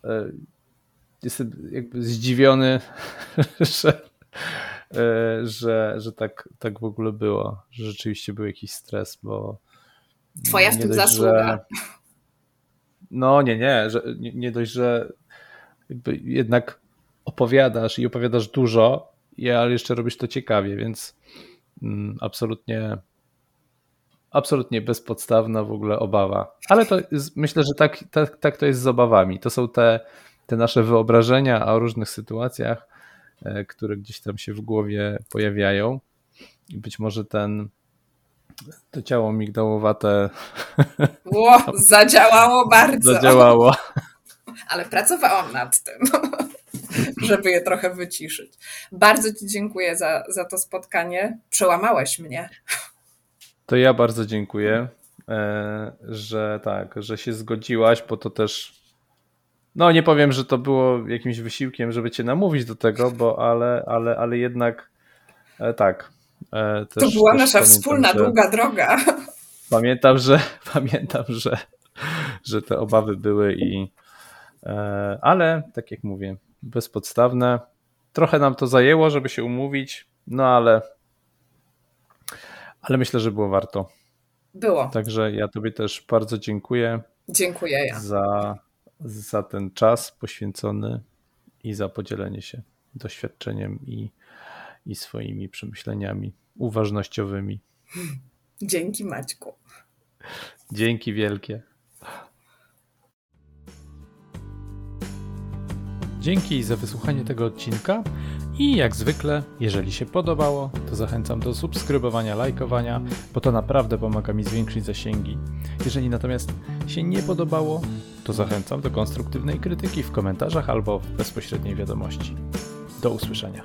e, jestem jakby zdziwiony, że, że, że tak, tak w ogóle było, że rzeczywiście był jakiś stres, bo Twoja w tym dość, zasługa. Że... No nie, nie, że, nie, nie dość, że jednak opowiadasz i opowiadasz dużo, ale jeszcze robisz to ciekawie, więc mm, absolutnie absolutnie bezpodstawna w ogóle obawa. Ale to jest, myślę, że tak, tak, tak to jest z obawami. To są te, te nasze wyobrażenia o różnych sytuacjach, e, które gdzieś tam się w głowie pojawiają. I być może ten to ciało migdałowate. Ło, zadziałało bardzo. Zadziałało. Ale pracowałam nad tym, żeby je trochę wyciszyć. Bardzo Ci dziękuję za, za to spotkanie. Przełamałeś mnie. To ja bardzo dziękuję, e, że tak, że się zgodziłaś, bo to też. No, nie powiem, że to było jakimś wysiłkiem, żeby cię namówić do tego, bo ale, ale, ale jednak e, tak, też, to była nasza wspólna, że, długa droga. Pamiętam, że pamiętam, że, że te obawy były i e, ale tak jak mówię, bezpodstawne. Trochę nam to zajęło, żeby się umówić, no ale ale myślę, że było warto. Było. Także ja Tobie też bardzo dziękuję. Dziękuję ja. Za, za ten czas poświęcony i za podzielenie się doświadczeniem i i swoimi przemyśleniami uważnościowymi. Dzięki Maćku. Dzięki wielkie. Dzięki za wysłuchanie tego odcinka i jak zwykle, jeżeli się podobało, to zachęcam do subskrybowania, lajkowania, bo to naprawdę pomaga mi zwiększyć zasięgi. Jeżeli natomiast się nie podobało, to zachęcam do konstruktywnej krytyki w komentarzach albo w bezpośredniej wiadomości. Do usłyszenia.